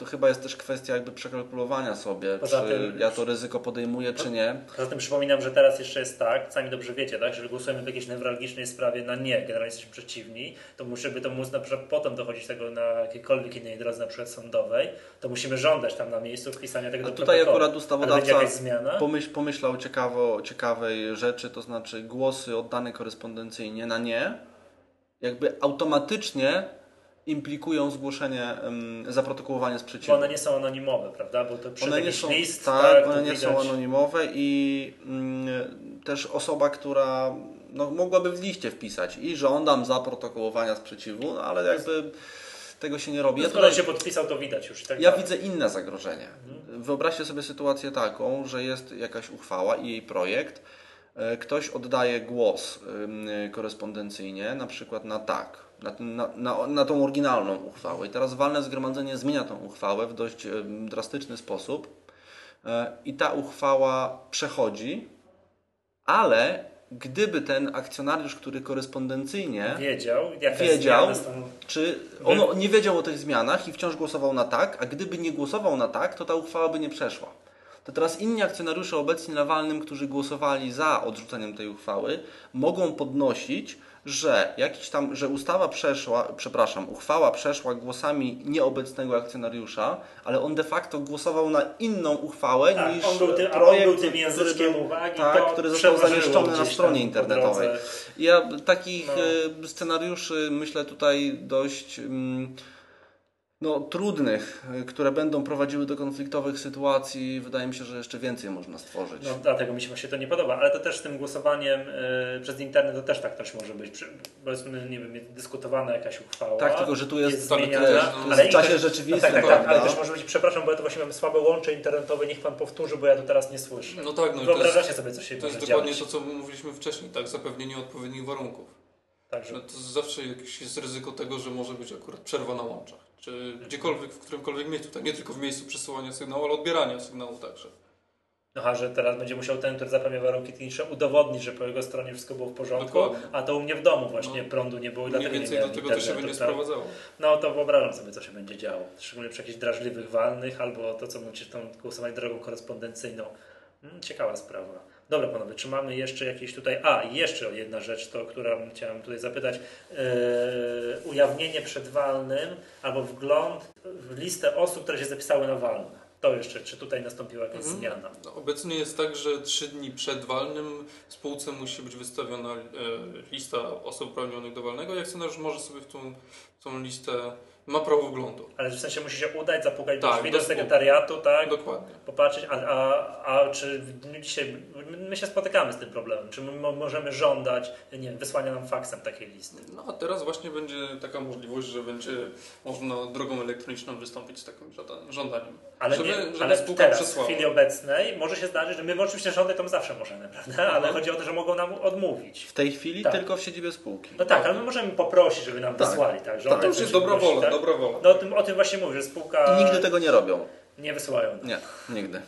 to chyba jest też kwestia jakby przekalkulowania sobie, Poza czy tym- ja to ryzyko podejmuję, czy nie. Poza tym przypominam, że teraz jeszcze jest tak, sami dobrze wiecie, tak, że głosujemy w jakiejś newralgicznej sprawie na nie, generalnie jesteśmy przeciwni, to musimy to móc na przykład potem dochodzić tego na jakiejkolwiek innej drodze, na przykład sądowej, to musimy żądać tam na miejscu wpisania tego A do tutaj protokołu. akurat ustawodawca pomyśl, pomyślał ciekawo, ciekawej rzeczy, to znaczy głosy oddane korespondencyjnie na nie, jakby automatycznie implikują zgłoszenie, zaprotokołowanie Bo sprzeciwu. one nie są anonimowe, prawda? Bo to przy One nie są, list, tak, to one nie widać. są anonimowe i mm, też osoba, która no, mogłaby w liście wpisać i żądam zaprotokołowania sprzeciwu, no, ale jakby tego się nie robi. No, Ja skoro tutaj- się podpisał, to widać już. Tak ja dalej. widzę inne zagrożenie. Wyobraźcie sobie sytuację taką, że jest jakaś uchwała i jej projekt. e, Ktoś oddaje głos korespondencyjnie, na przykład na tak, na, na, na, na tą oryginalną uchwałę. I teraz walne zgromadzenie zmienia tą uchwałę w dość drastyczny sposób. E, I ta uchwała przechodzi, ale gdyby ten akcjonariusz, który korespondencyjnie Wiedział, Wiedział. czy on nie wiedział o tych zmianach i wciąż głosował na tak, a gdyby nie głosował na tak, to ta uchwała by nie przeszła. To teraz inni akcjonariusze obecni na walnym, którzy głosowali za odrzuceniem tej uchwały, mogą podnosić, że jakiś tam, że ustawa przeszła, przepraszam, uchwała przeszła głosami nieobecnego akcjonariusza, ale on de facto głosował na inną uchwałę Tak, niż on był tym, projekt, on był tym który języczkiem uwagi, tak, który został zamieszczony na stronie internetowej. Ja takich No. e, scenariuszy myślę tutaj dość mm, no, trudnych, e, które będą prowadziły do konfliktowych sytuacji, wydaje mi się, że jeszcze więcej można stworzyć. No dlatego mi się właśnie to nie podoba, ale to też z tym głosowaniem y, przez internet to też tak też może być. Przy, powiedzmy, nie wiem, dyskutowana jakaś uchwała. Tak, tylko że tu jest- jest tak, to zmieniana, jest- to jest ale w czasie też- rzeczywistym, No tak, tak, tak, ale też może być, przepraszam, bo ja to właśnie mam słabe łącze internetowe, niech pan powtórzy, bo ja to teraz nie słyszę. No tak, no i to jest, Wyobrażacie sobie, co się to jest dokładnie dziać. to, co mówiliśmy wcześniej, tak? Zapewnienie odpowiednich warunków. Także, No to zawsze jakieś jest ryzyko tego, że może być akurat przerwa na łączach. Czy gdziekolwiek, w którymkolwiek miejscu, tak? Nie tylko w miejscu przesyłania sygnału, ale odbierania sygnału także. aha, że teraz będzie musiał ten, który zapewnia warunki techniczne, udowodnić, że po jego stronie wszystko było w porządku, Dokładnie. a to u mnie w domu właśnie No. prądu nie było i dlatego nie więcej do miałem tego to się będzie tak? sprowadzało. No to wyobrażam sobie, co się będzie działo. Szczególnie przy jakichś drażliwych walnych, albo to, co mówicie, tą głosowanie drogą korespondencyjną. Mm, Ciekawa sprawa. Dobra, panowie, czy mamy jeszcze jakieś tutaj... A, jeszcze jedna rzecz, to, która chciałem tutaj zapytać. Eee, ujawnienie przed walnym, albo wgląd w listę osób, które się zapisały na walne. To jeszcze, czy tutaj nastąpiła jakaś Mhm. zmiana? No, obecnie jest tak, że trzy dni przed walnym w spółce musi być wystawiona e, lista osób uprawnionych do walnego i akcjonariusz może sobie w tą, w tą listę, ma prawo wglądu. Ale w sensie musi się udać, zapukać do Tak, drzwi do sekretariatu, tak? Dokładnie. popatrzeć, a, a, a czy w dzisiaj, my się spotykamy z tym problemem, czy my mo- możemy żądać, nie wiem, wysłania nam faksem takiej listy? No a teraz właśnie będzie taka możliwość, że będzie można drogą elektroniczną wystąpić z takim żąda- żądaniem. Ale, żeby, nie, żeby ale spółka teraz, w przesłała. chwili obecnej, może się zdarzyć, że my oczywiście żądać to zawsze możemy, prawda? Ale Mhm. chodzi o to, że mogą nam odmówić. W tej chwili Tak. tylko w siedzibie spółki. No tak, ale my możemy poprosić, żeby nam Tak. wysłali, tak? Tak. Żądać To już jest dobra wola. No o tym, o tym właśnie mówię, że spółka I nigdy tego nie robią. Nie wysyłają. Nie, nigdy.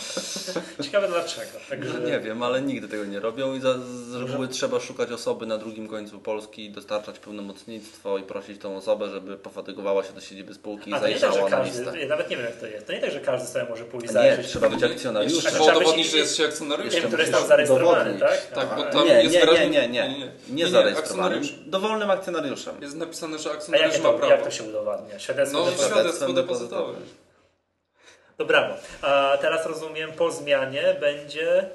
Ciekawe dlaczego. Także... No nie wiem, ale nigdy tego nie robią i za, z reguły trzeba szukać osoby na drugim końcu Polski, dostarczać pełnomocnictwo i prosić tą osobę, żeby pofatygowała się do siedziby spółki i A to nie tak, że zajrzała na każdy, listę. nawet nie wiem jak to jest, to nie tak, że każdy sobie może pójść Nie, zajrzeć. trzeba być akcjonariuszem. Trzeba udowodnić, że jest się akcjonariuszem. Tym, który jest tam zarejestrowany, tak? Tak, bo tam Nie, jest nie, nie, wyraźnie- nie, nie, nie, nie, nie. nie Nie, zarejestrowanym. Dowolnym akcjonariuszem. Jest napisane, że akcjonariusz ma prawo. jak to się udowadnia? Świadectwo No, depozytowe. świadectwo depozytowe. To brawo. A teraz rozumiem, po zmianie będzie,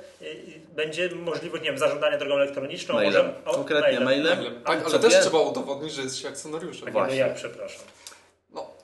będzie możliwość, nie wiem, zażądania drogą elektroniczną. Mailem. Może, o, Konkretnie mailem. Mailem. Tak, ale też wie? trzeba udowodnić, że jest się akcjonariuszem. Nie, no Właśnie. jak, przepraszam.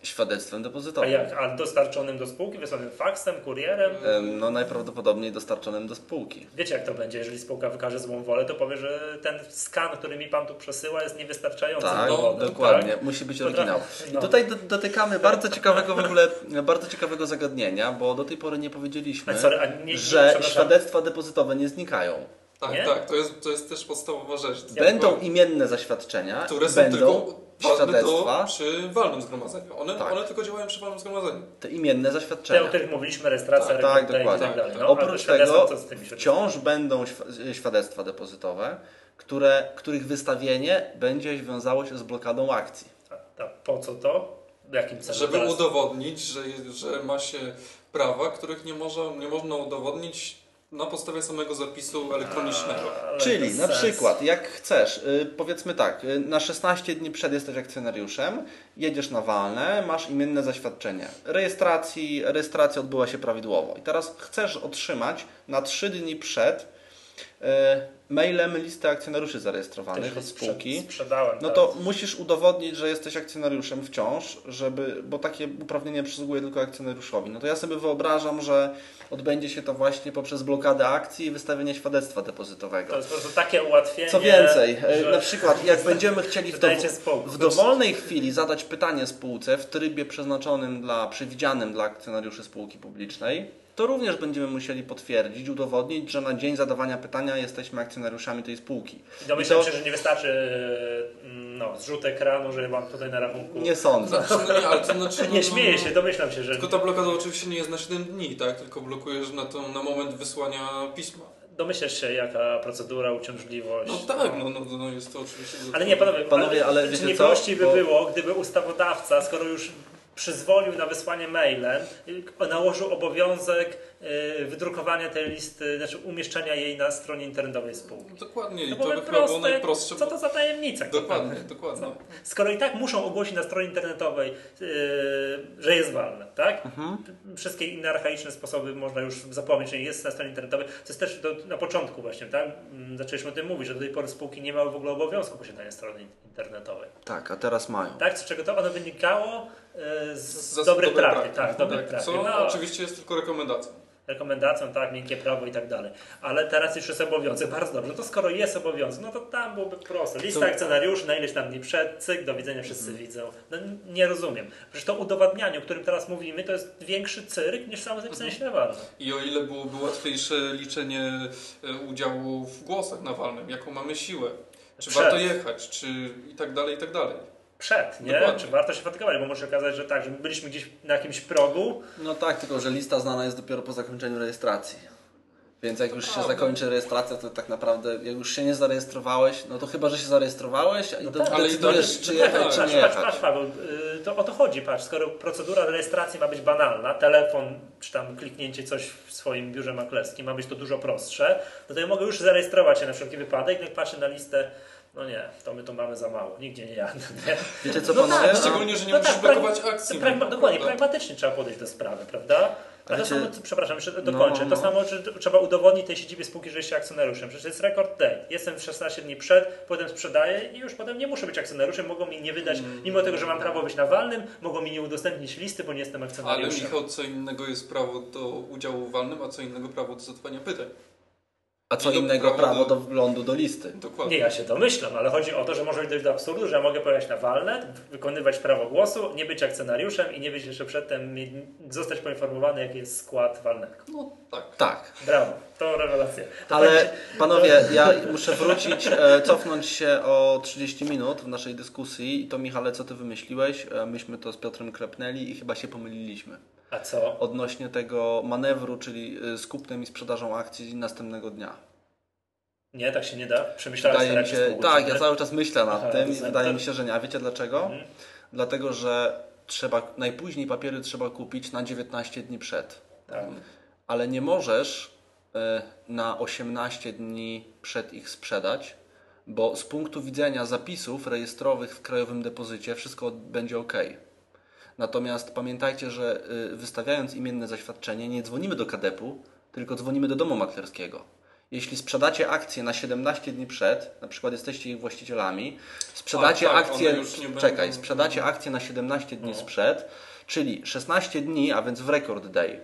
No, Świadectwem A depozytowym. jak? A dostarczonym do spółki, wysłanym faksem, kurierem? Em, No najprawdopodobniej dostarczonym do spółki. Wiecie jak to będzie, jeżeli spółka wykaże złą wolę, to powie, że ten skan, który mi pan tu przesyła jest niewystarczającym Tak, dowodem. dokładnie. Tak? Musi być oryginał. I no. tutaj do, dotykamy bardzo ciekawego w ogóle, bardzo ciekawego zagadnienia, bo do tej pory nie powiedzieliśmy, A sorry, a nie- że świadectwa depozytowe nie znikają. Tak, Nie? tak, to jest, to jest też podstawowa rzecz. Będą Tylko- imienne zaświadczenia, które są będą świadectwa, przy walnym zgromadzeniu. One, Tak. one tylko działają przy walnym zgromadzeniu. te imienne Te, o zaświadczenia. których mówiliśmy, rejestracja, Tak, tak, i tak dokładnie. dalej. No, Oprócz tego wciąż będą świ- świadectwa depozytowe, które, których wystawienie będzie wiązało się z blokadą akcji. A, a po co to? jakim celu Żeby teraz? udowodnić, że, że ma się prawa, których nie, może, nie można udowodnić na podstawie samego zapisu elektronicznego. Ale Czyli na sensu. przykład, jak chcesz, y, powiedzmy tak, y, na 16 dni przed jesteś akcjonariuszem, jedziesz na walne, masz imienne zaświadczenie. Rejestracji, rejestracja odbyła się prawidłowo. I teraz chcesz otrzymać na 3 dni przed y, mailem listę akcjonariuszy zarejestrowanych od spółki. sprze- Sprzedałem. No tak. to musisz udowodnić, że jesteś akcjonariuszem wciąż, żeby, bo takie uprawnienie przysługuje tylko akcjonariuszowi. No to ja sobie wyobrażam, że odbędzie się to właśnie poprzez blokadę akcji i wystawienie świadectwa depozytowego. To jest po prostu takie ułatwienie. Co więcej, e, że na przykład jak będziemy chcieli w, spokój. w dowolnej chwili zadać pytanie spółce w trybie przeznaczonym dla, przewidzianym dla akcjonariuszy spółki publicznej, to również będziemy musieli potwierdzić, udowodnić, że na dzień zadawania pytania jesteśmy akcjonariuszami tej spółki. Domyślam I to- się, że nie wystarczy mm, no, zrzut ekranu, że mam tutaj na rachunku. Nie sądzę. Znaczy, no nie, ale to znaczy, no, Nie no, śmieję no, się, domyślam się, że. Tylko ta blokada oczywiście nie jest na 7 dni, tak? Tylko blokujesz na, to, na moment wysłania pisma. Domyślasz się, jaka procedura, uciążliwość. No tak, no, no, no jest to oczywiście... Ale nie, panowie, Panowie, ale czy wiecie nie co? prościej by Bo- było, gdyby ustawodawca, skoro już przyzwolił na wysłanie mailem, y, nałożył obowiązek y, wydrukowania tej listy, znaczy umieszczenia jej na stronie internetowej spółki. Dokładnie, i To by chyba było proste, najprostsze. co to za tajemnica? Dokładnie, dokładnie. Skoro i tak muszą ogłosić na stronie internetowej, yy, że jest walne, tak? Mhm. Wszystkie inne archaiczne sposoby można już zapomnieć, że jest na stronie internetowej. To jest też do, na początku właśnie, tak? Mm, Zaczęliśmy o tym mówić, że do tej pory spółki nie miały w ogóle obowiązku posiadania strony internetowej. Tak, a teraz mają. Tak? Z czego to ono wynikało? Z, dobrych dobrej praktyk, tak, dobrych praktyk. Co No, oczywiście jest tylko rekomendacją. rekomendacją, tak, miękkie prawo i tak dalej. Ale teraz już jest obowiązek, bardzo dobrze. No to skoro jest obowiązek, no to tam byłoby proste. Lista Co- akcjonariuszy, na ileś tam dni przed, cyk, do widzenia, wszyscy widzą. No nie rozumiem. Przecież to udowadnianie, o którym teraz mówimy, to jest większy cyrk niż samo zapisanie się na walne. I o ile byłoby łatwiejsze liczenie e, udziału w głosach na walnym, jaką mamy siłę, czy Przed. warto jechać, czy i tak dalej, i tak dalej. Przed, nie? Dokładnie. Czy warto się fatygować, bo może się okazać, że tak, że byliśmy gdzieś na jakimś progu, No tak, tylko że lista znana jest dopiero po zakończeniu rejestracji. Więc jak już się zakończy rejestracja, to tak naprawdę, jak już się nie zarejestrowałeś, no to chyba, że się zarejestrowałeś i to ale i decydujesz, to- czy no jechać, tak, czy Patrz, nie patrz, jechać. patrz Paweł, y, to o to chodzi, patrz, skoro procedura rejestracji ma być banalna, telefon czy tam kliknięcie coś w swoim biurze maklerskim ma być to dużo prostsze, no to ja mogę już zarejestrować się na wszelki wypadek, jak patrzę na listę, no nie, to my to mamy za mało, nigdzie nie jadę. Nie? Wiecie co No panowie? tak, Szczególnie, że nie No musisz tak, blokować akcji. Pragma, no, dokładnie, prawda? pragmatycznie trzeba podejść do sprawy, prawda? A to Ale samo, przepraszam, jeszcze No, dokończę. no, To no. samo, że trzeba udowodnić tej siedzibie spółki, że jesteście akcjonariuszem. Przecież jest rekord date. Jestem w 16 dni przed, potem sprzedaję i już potem nie muszę być akcjonariuszem. Mogą mi nie wydać, Mm. mimo tego, że mam prawo być na walnym, mogą mi nie udostępnić listy, bo nie jestem Ale akcjonariuszem. Michał, co innego jest prawo do udziału w walnym, a co innego prawo do zadawania pytań. A co innego prawo do- do wglądu do listy. Dokładnie. Nie, ja się domyślam, ale chodzi o to, że może dojść do absurdu, że ja mogę pojechać na walne, wykonywać prawo głosu, nie być akcjonariuszem i nie być jeszcze przedtem, zostać poinformowany, jaki jest skład walnego. No tak. Tak. Brawo, to rewelacja. To Ale będzie- panowie, ja muszę wrócić, e, cofnąć się o 30 minut w naszej dyskusji i to Michale, co ty wymyśliłeś? E, Myśmy to z Piotrem klepnęli i chyba się pomyliliśmy. A co? Odnośnie tego manewru, czyli z kupnem i sprzedażą akcji następnego dnia. Nie, tak się nie da. Przemyślałeś Wydaje mi się, spółki, tak, nie? ja cały czas myślę nad Aha, tym i znaczy- wydaje mi się, że nie. A wiecie dlaczego? Mhm. Dlatego, że trzeba, najpóźniej papiery trzeba kupić na 19 dni przed. Tak. ale nie możesz e, na 18 dni przed ich sprzedać, bo z punktu widzenia zapisów rejestrowych w krajowym depozycie wszystko będzie ok. Natomiast pamiętajcie, że y, wystawiając imienne zaświadczenie nie dzwonimy do kadepu, tylko dzwonimy do domu maklerskiego. Jeśli sprzedacie akcję na 17 dni przed, na przykład jesteście ich właścicielami, sprzedacie A, tak, akcję, one już nie będą- czekaj, sprzedacie akcję na 17 dni sprzed, czyli 16 dni, a więc w record day,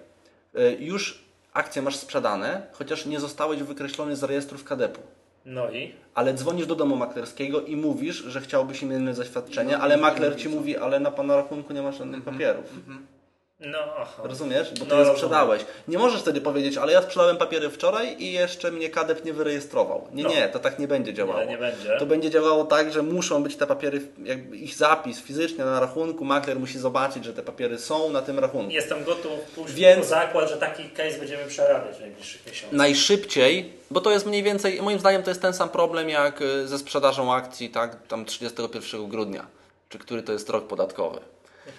y, już akcje masz sprzedane, chociaż nie zostałeś wykreślony z rejestrów kadepu. No i? Ale dzwonisz do domu maklerskiego i mówisz, że chciałbyś imienne zaświadczenie, ale makler ci mówi, ale na pana rachunku nie ma żadnych papierów. No, aha. Rozumiesz? Bo ty No, je sprzedałeś. Nie możesz wtedy powiedzieć, ale ja sprzedałem papiery wczoraj i jeszcze mnie kadep nie wyrejestrował. Nie, No. nie, to tak nie będzie działało. Nie, nie będzie. To będzie działało tak, że muszą być te papiery, jakby ich zapis fizycznie na rachunku, makler musi zobaczyć, że te papiery są na tym rachunku. Jestem gotów pójść Więc- zakład, że taki case będziemy przerabiać w najbliższych miesiącach. najszybciej, bo to jest mniej więcej, moim zdaniem to jest ten sam problem jak y, ze sprzedażą akcji, tak, tam 31 grudnia, czy który to jest rok podatkowy.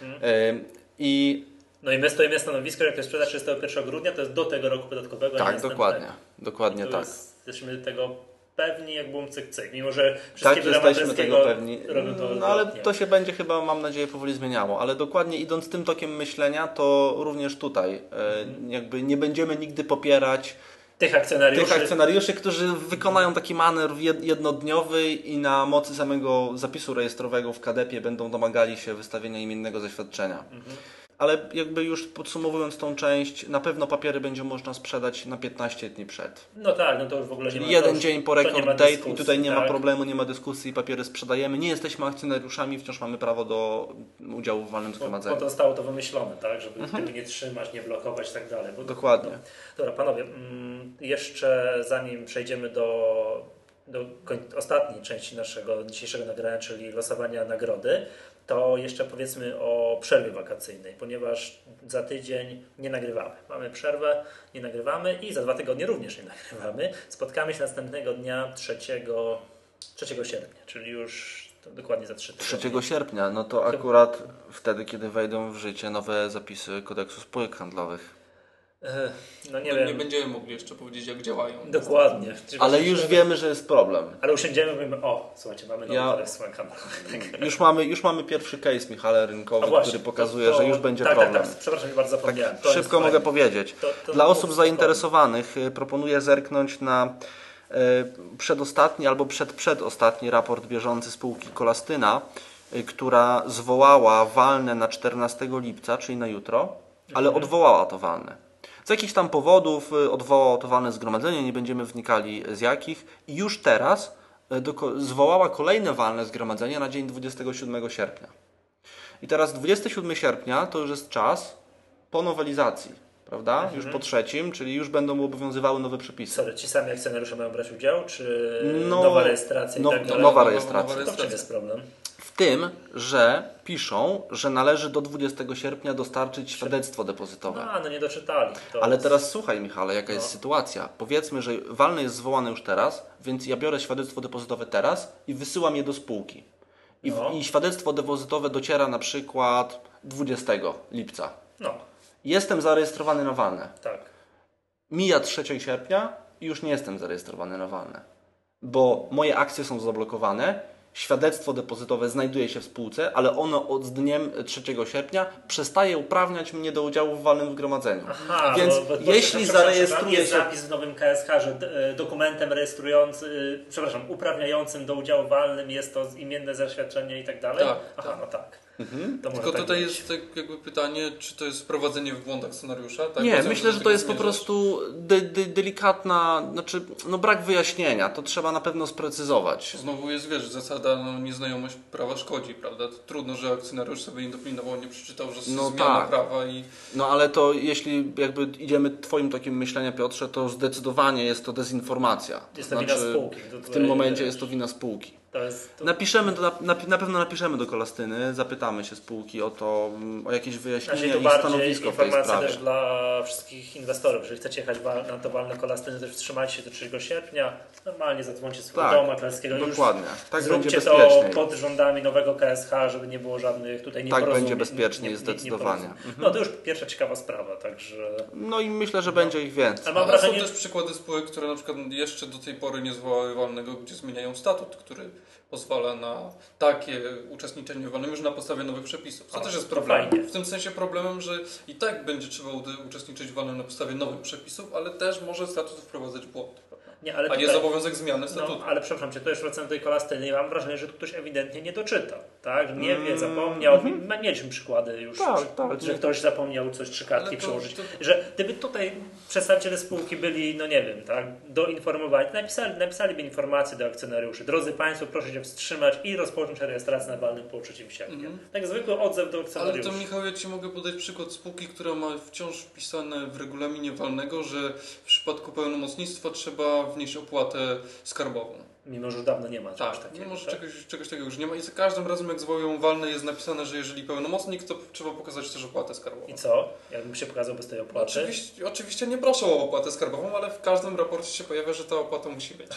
Mhm. E, I No inwestujemy stanowisko, że jak to jest sprzeda 31 grudnia, to jest do tego roku podatkowego. tak, dokładnie. Dokładnie tak. jest- Jesteśmy tego pewni jak bum cyk cyk, mimo że Tak, wszystkie jesteśmy tego pewni. robią to No ale to się będzie chyba, mam nadzieję, powoli zmieniało. Ale dokładnie idąc tym tokiem myślenia, to również tutaj e, Mhm. jakby nie będziemy nigdy popierać Tych akcjonariuszy. tych akcjonariuszy, którzy wykonają taki manewr jed- jednodniowy i na mocy samego zapisu rejestrowego w KDP będą domagali się wystawienia im innego zaświadczenia. Mhm. Ale jakby już podsumowując tą część, na pewno papiery będzie można sprzedać na 15 dni przed. No tak, no to już w ogóle nie ma Jeden dzień po record ma date i dyskusji, tutaj nie ma tak. problemu, nie ma dyskusji, papiery sprzedajemy. Nie jesteśmy akcjonariuszami, wciąż mamy prawo do udziału w walnym Po, po zgromadzeniu. to zostało to wymyślone, tak, żeby tego nie trzymać, nie blokować i tak dalej. Bo, Mhm. Dokładnie. No, dobra, panowie, mm, jeszcze zanim przejdziemy do, do ostatniej części naszego dzisiejszego nagrania, czyli losowania nagrody, to jeszcze powiedzmy o przerwie wakacyjnej, ponieważ za tydzień nie nagrywamy. Mamy przerwę, nie nagrywamy i za dwa tygodnie również nie nagrywamy. Spotkamy się następnego dnia 3, 3 sierpnia, czyli już dokładnie za trzy tygodnie. 3 sierpnia, no to akurat wtedy, kiedy wejdą w życie nowe zapisy kodeksu spółek handlowych. No nie Nie, nie będziemy mogli jeszcze powiedzieć, jak działają. Dokładnie. Czyli Ale już wiemy, że jest problem. Ale usiądziemy i mówimy, o, słuchajcie, mamy nowy Ja- handlowych. Już mamy, już mamy pierwszy case, Michale, rynkowy, właśnie, który pokazuje, to- to- że już będzie tak, problem. Tak, tak, przepraszam, bardzo zapomniałem. To jest Szybko mogę fajne. powiedzieć. To- to Dla osób zainteresowanych y, proponuję zerknąć na y, przedostatni albo przedprzedostatni raport bieżący spółki Kolastyna, y, która zwołała walne na 14 lipca, czyli na jutro, ale Mhm. odwołała to walne. Z jakichś tam powodów y, walne zgromadzenie, nie będziemy wnikali z jakich. I już teraz y, zwołała kolejne walne zgromadzenie na dzień 27 sierpnia. I teraz 27 sierpnia to już jest czas po nowelizacji, prawda? Mhm. Już po trzecim, czyli już będą obowiązywały nowe przepisy. Sorry, ci sami akcjonariusze mają brać udział, czy No, nowa rejestracja no, i tak dalej? nowa rejestracja. To czym jest problem? Tym, że piszą, że należy do 20 sierpnia dostarczyć świadectwo depozytowe. No, no nie doczytali. To Ale jest- teraz słuchaj, Michale, jaka jest No. sytuacja. Powiedzmy, że walne jest zwołane już teraz, więc ja biorę świadectwo depozytowe teraz i wysyłam je do spółki. I, No. I świadectwo depozytowe dociera na przykład 20 lipca. No, Jestem zarejestrowany na walne. tak. Mija 3 sierpnia i już nie jestem zarejestrowany na walne. Bo moje akcje są zablokowane, świadectwo depozytowe znajduje się w spółce, ale ono od dniem 3 sierpnia przestaje uprawniać mnie do udziału w walnym zgromadzeniu. Aha, Więc bo, bo, jeśli zarejestruje jest zapis w nowym KSH, że e, dokumentem rejestrującym, e, przepraszam, uprawniającym do udziału walnym jest to imienne zaświadczenie i tak dalej? Tak, Aha, tak. no tak. Mhm. Tylko tak tutaj być. jest tak jakby pytanie, czy to jest wprowadzenie w błąd akcjonariusza? Tak? Nie, Bo myślę, że to jest po zmierzasz? prostu de, de, delikatna, znaczy no brak wyjaśnienia. To trzeba na pewno sprecyzować. Znowu jest, wiesz, zasada no, nieznajomość prawa szkodzi, prawda? To trudno, że akcjonariusz sobie indopilnował, nie przeczytał, że No no zmiana tak. prawa i No ale to jeśli jakby idziemy Twoim takim myślenia, Piotrze, to zdecydowanie jest to dezinformacja. To Jest to wina spółki. To W tym momencie wiesz, jest to wina spółki. To jest, to, Napiszemy, to na, na, pewno napiszemy do Kolastyny, zapytamy się spółki o to, mm, o jakieś Znaczy wyjaśnienia tu i stanowisko w tej informacja sprawie. też dla wszystkich inwestorów. Jeżeli chcecie jechać na to walne kolastyny, też wstrzymajcie się do 3 sierpnia. Normalnie zadzwońcie swojego Tak, domu maklerskiego. Już Dokładnie. Tak Zróbcie to pod rządami nowego KSH, żeby nie było żadnych tutaj Tak nieporozumień. będzie bezpieczniej, nie- nie- zdecydowanie. nieporozumień. No to już pierwsza ciekawa sprawa, także... No i myślę, że będzie ich więcej. Ale mam Ale są wrażenie, też przykłady spółek, które na przykład jeszcze do tej pory nie zwołały walnego, gdzie zmieniają statut, który pozwala na takie uczestniczenie w walnym już na podstawie nowych przepisów. Co A, też jest problemem. W tym sensie problemem, że i tak będzie trzeba uczestniczyć w walnym na podstawie nowych przepisów, ale też może statut wprowadzać błąd. Nie, ale A nie jest obowiązek zmiany statutu. No, ale przepraszam cię, to już wracam do tej kolastyny i mam wrażenie, że tu ktoś ewidentnie nie doczytał, tak? Że Nie wie, zapomniał. My Mieliśmy przykłady już, Tak, przy- tak. że ktoś zapomniał coś trzy kartki Ale to- przełożyć. to- Że gdyby tutaj przedstawiciele spółki byli, no nie wiem, tak, doinformowani, napisali, napisaliby informacje do akcjonariuszy. Drodzy Państwo, proszę się wstrzymać i rozpocząć rejestrację na walnym po 3 sierpnia. Mhm. Tak zwykły odzew do Ale akcjonariuszy. to Michał, ja Ci mogę podać przykład spółki, która ma wciąż wpisane w regulaminie walnego, że w przypadku pełnomocnictwa trzeba wnieść opłatę skarbową. Mimo, że już dawno nie ma czegoś Tak, takiego. mimo że tak? czegoś, czegoś takiego już nie ma i za każdym razem jak zwołują walne jest napisane, że jeżeli pełnomocnik, to trzeba pokazać też opłatę skarbową. I co? Jakbym się pokazał bez tej opłaty? Oczywiście, oczywiście nie proszę o opłatę skarbową, ale w każdym raporcie się pojawia, że ta opłata musi być.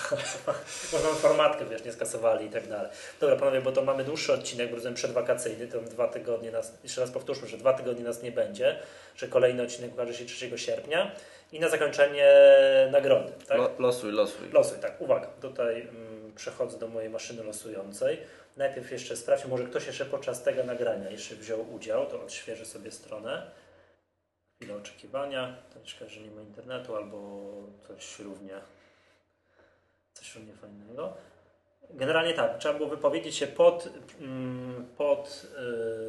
Można formatkę, wiesz, nie skasowali i tak dalej. Dobra, panowie, bo to mamy dłuższy odcinek, bo rozumiem przedwakacyjny, to dwa tygodnie nas, jeszcze raz powtórzmy, że dwa tygodnie nas nie będzie, że kolejny odcinek ukaże się 3 sierpnia i na zakończenie nagrody, tak? Lo, losuj, losuj. Losuj, tak, uwaga, tutaj mm, przechodzę do mojej maszyny losującej. Najpierw jeszcze sprawdźmy, może ktoś jeszcze podczas tego nagrania jeszcze wziął udział, to odświeżę sobie stronę. Chwilę oczekiwania, troszkę, że nie ma internetu albo coś równie, coś równie fajnego. Generalnie tak, trzeba było wypowiedzieć się pod, mm, pod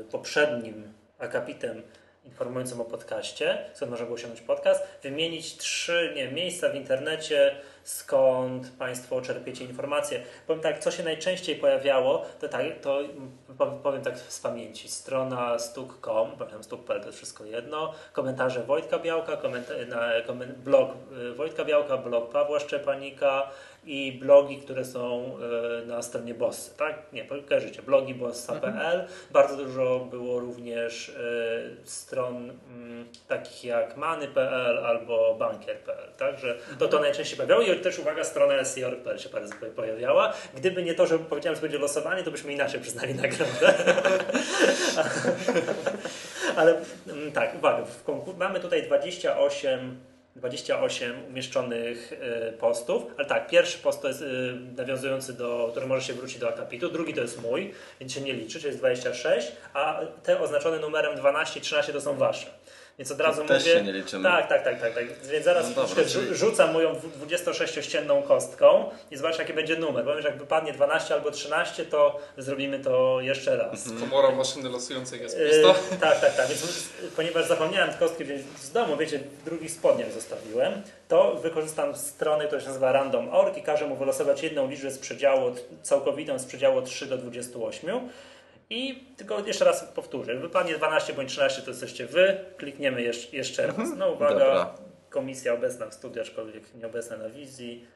y, poprzednim akapitem informującym o podcaście, skąd można było osiągnąć podcast, wymienić trzy nie, miejsca w internecie, skąd Państwo czerpiecie informacje. Powiem tak, co się najczęściej pojawiało, to tak, to powiem- tak z pamięci. Strona stuk.com, pamiętam stuk.pl to jest wszystko jedno, komentarze Wojtka Białka, komenta- na, komen- blog y, Wojtka Białka, blog Pawła Szczepanika i blogi, które są y, na stronie Bossy, tak? Nie, kojarzycie, blogi bossa.pl. Bardzo dużo było również y, stron mm, takich jak many.pl albo bankier.pl, tak? Że to to najczęściej pojawiało i też uwaga, strona SEO.pl się parę pojawiała. Gdyby nie to, że powiedziałem, że będzie losowanie, to byśmy inaczej przyznali nagrodę. Ale mm, tak, uwaga, mamy tutaj 28 28 umieszczonych y, postów, ale tak, pierwszy post to jest y, nawiązujący do, który może się wrócić do akapitu, drugi to jest mój, więc się nie liczy, czyli jest 26, a te oznaczone numerem 12 i 13 to są wasze. Więc od razu Też mówię. się nie liczymy. Tak, tak, tak, tak, tak. Więc zaraz No dobra, troszkę czyli- rzu- rzucam moją dwu- 26-ścienną kostką i zobacz jaki będzie numer. Powiem, że jak wypadnie 12 albo 13, to zrobimy to jeszcze raz. Komora maszyny losującej jest Yy, pusta. tak, tak, tak. Więc ponieważ zapomniałem kostki wziąć z domu, wiecie, w drugich spodniach zostawiłem, to wykorzystam strony, która się nazywa random.org i każę mu wylosować jedną liczbę z przedziału, całkowitą z przedziału od 3 do 28. I tylko jeszcze raz powtórzę. Wypadnie 12 bądź 13 to jesteście wy. Klikniemy jeszcze, jeszcze raz. No uwaga, Dobra. komisja obecna w studiu, aczkolwiek nieobecna na wizji.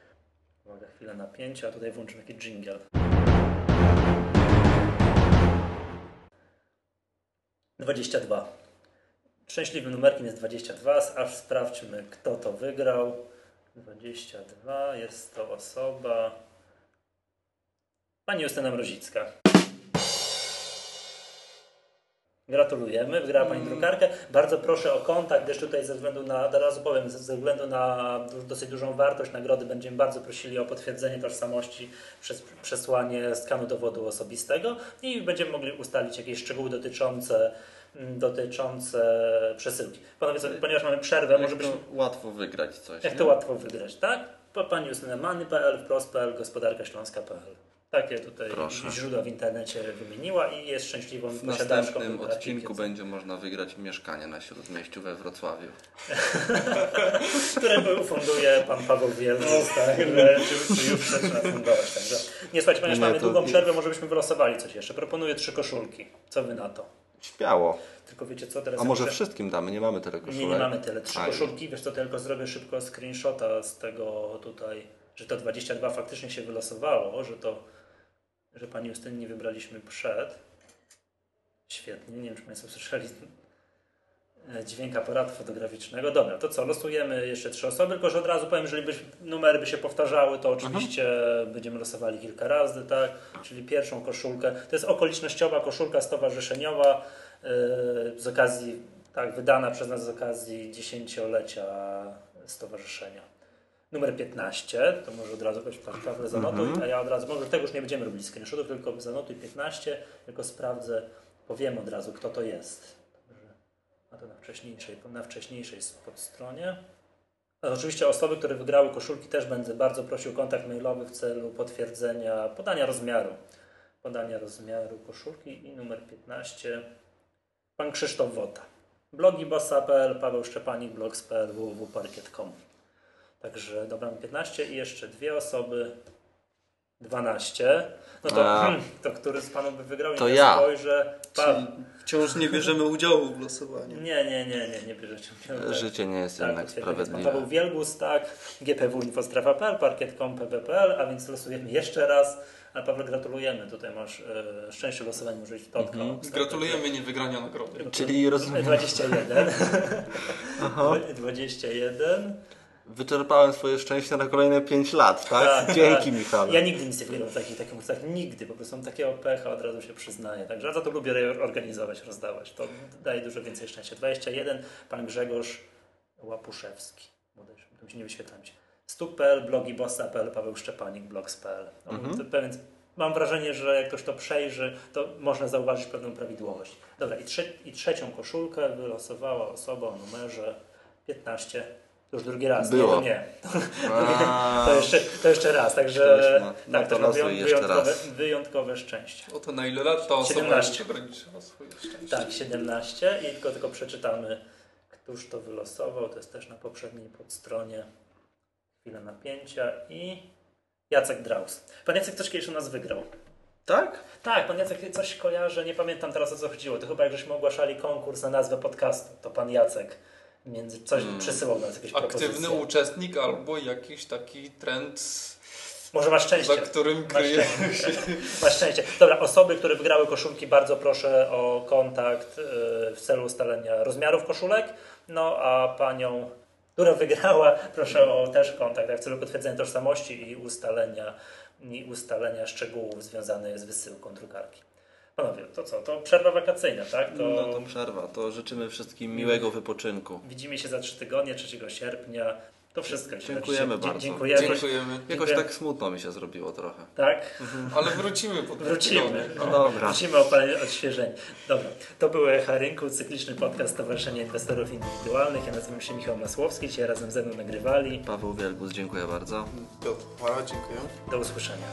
Uwaga, chwilę napięcia. Tutaj włączymy taki jingle. Dwadzieścia dwa. Szczęśliwym numerkiem jest 22, aż sprawdźmy, kto to wygrał. 22, jest to osoba. Pani Justyna Mrozicka. Gratulujemy, wygrała Pani drukarkę. Bardzo proszę o kontakt, gdyż tutaj ze względu na, od razu powiem, ze względu na dosyć dużą wartość nagrody będziemy bardzo prosili o potwierdzenie tożsamości przez przesłanie skanu dowodu osobistego i będziemy mogli ustalić jakieś szczegóły dotyczące, mm, dotyczące przesyłki. Panowie, co, ponieważ mamy przerwę, Jak może to łatwo wygrać coś. Jak nie? to łatwo wygrać, tak? Pani Justyna Many.pl, wprost.pl, gospodarka śląska.pl. Takie tutaj Proszę. źródła w internecie wymieniła i jest szczęśliwą W posiadaczką. następnym grafiki. odcinku będzie można wygrać mieszkanie na Śródmieściu we Wrocławiu. którego ufunduje pan Paweł Wielnos, tak, że czy, czy już zaczyna fundować. Także. Nie słuchajcie, ponieważ Nie, mamy to- długą przerwę, może byśmy wylosowali coś jeszcze. Proponuję trzy koszulki. Co wy na to? Śmiało. Tylko wiecie co, teraz... A może muszę- wszystkim damy? Nie mamy tyle koszulek. Nie, nie mamy tyle. Trzy Fajnie. koszulki, wiesz co, tylko zrobię szybko screenshota z tego tutaj, że to 22 faktycznie się wylosowało, że to, że pani Justyny wybraliśmy przed. Świetnie, nie wiem, czy Państwo słyszeli dźwięk aparatu fotograficznego. Dobra, to co, losujemy jeszcze trzy osoby, tylko że od razu powiem, jeżeli by, numery by się powtarzały, to oczywiście będziemy losowali kilka razy, tak? Czyli pierwszą koszulkę, to jest okolicznościowa koszulka stowarzyszeniowa e, z okazji, tak, wydana przez nas z okazji dziesięciolecia stowarzyszenia. Numer 15, to może od razu weź Pawle zanotuj, a ja od razu, może tego już nie będziemy robili screenshotów, tylko zanotuj 15, tylko sprawdzę, powiem od razu, kto to jest. A to na wcześniejszej, na wcześniejszej podstronie. A oczywiście osoby, które wygrały koszulki też będę bardzo prosił o kontakt mailowy w celu potwierdzenia, podania rozmiaru. Podania rozmiaru koszulki i numer 15. Pan Krzysztof Wota. Blogi bossa.pl, Paweł Szczepanik, blogs.pl, www.parkiet.com. Także dobramy 15 i jeszcze dwie osoby. 12. No to, A. hmm, to który z panów by wygrał? To ja. Spojrzę. Pa... Czyli wciąż nie bierzemy udziału w losowaniu. Nie, nie, nie, nie, nie bierzecie udziału. Życie nie jest Tak, jednak. Pan sprawiedliwe. Paweł Wielgus, tak, GPW Infostrefa.pl, Parkiet.com, PWPL, a więc losujemy jeszcze raz. Ale Paweł, gratulujemy. Tutaj masz e, szczęście może być Totka. Mhm. Gratulujemy niewygrania nagrody. Czyli rozumiem, 21. 21. wyczerpałem swoje szczęście na kolejne 5 lat, tak? Tak, Dzięki tak. Michale. Ja nigdy nic nie wygrałem w takich, takich nigdy, po prostu mam takiego pecha, od razu się przyznaję. Także ja za to lubię organizować, rozdawać. To daje dużo więcej szczęścia. 21, pan Grzegorz Łapuszewski. Tu się nie wyświetlam się. Stuk.pl, blogi bossa.pl, Paweł Szczepanik, blogs.pl. No, Mhm. pewien, mam wrażenie, że jak ktoś to przejrzy, to można zauważyć pewną prawidłowość. Dobra, i, trze i trzecią koszulkę wylosowała osoba o numerze 15. To już drugi raz. Było. Nie, to nie. A, To jeszcze, to jeszcze raz, także no tak, to to wyjątkowe, raz. wyjątkowe szczęście. Oto na ile lat ta osoba 17. już ograniczyła swoje szczęście. Tak, 17 i tylko, tylko przeczytamy, któż to wylosował. To jest też na poprzedniej podstronie. Chwila napięcia i Jacek Draus. Pan Jacek też kiedyś u nas wygrał. tak? Tak, pan Jacek coś kojarzy, nie pamiętam teraz o co chodziło. To chyba jak żeśmy ogłaszali konkurs na nazwę podcastu, to pan Jacek między coś Hmm. przesyłał nas jakieś Aktywny propozycje. uczestnik albo jakiś taki trend, Może ma szczęście. za którym Masz kryje szczęście. Masz szczęście. Dobra, osoby, które wygrały koszulki, bardzo proszę o kontakt y, w celu ustalenia rozmiarów koszulek. No a panią, która wygrała, proszę o też kontakt jak w celu potwierdzenia tożsamości i ustalenia, i ustalenia szczegółów związanych z wysyłką drukarki. Panowie, to co? To przerwa wakacyjna, tak? To No to przerwa. To życzymy wszystkim miłego wypoczynku. widzimy się za trzy tygodnie, 3 sierpnia. To wszystko. Dziękujemy bardzo. Dziękujemy. Dziękujemy. Jakoś tak smutno mi się zrobiło trochę. Tak? Ale wrócimy po Wrócimy. No dobra. Wrócimy o parę odświeżeń. Dobra, to był Echa Rynku, cykliczny podcast Stowarzyszenia Inwestorów Indywidualnych. Ja nazywam się Michał Masłowski, dzisiaj razem ze mną nagrywali. Paweł Wielgus, dziękuję bardzo. Piotr, dziękuję. Do usłyszenia.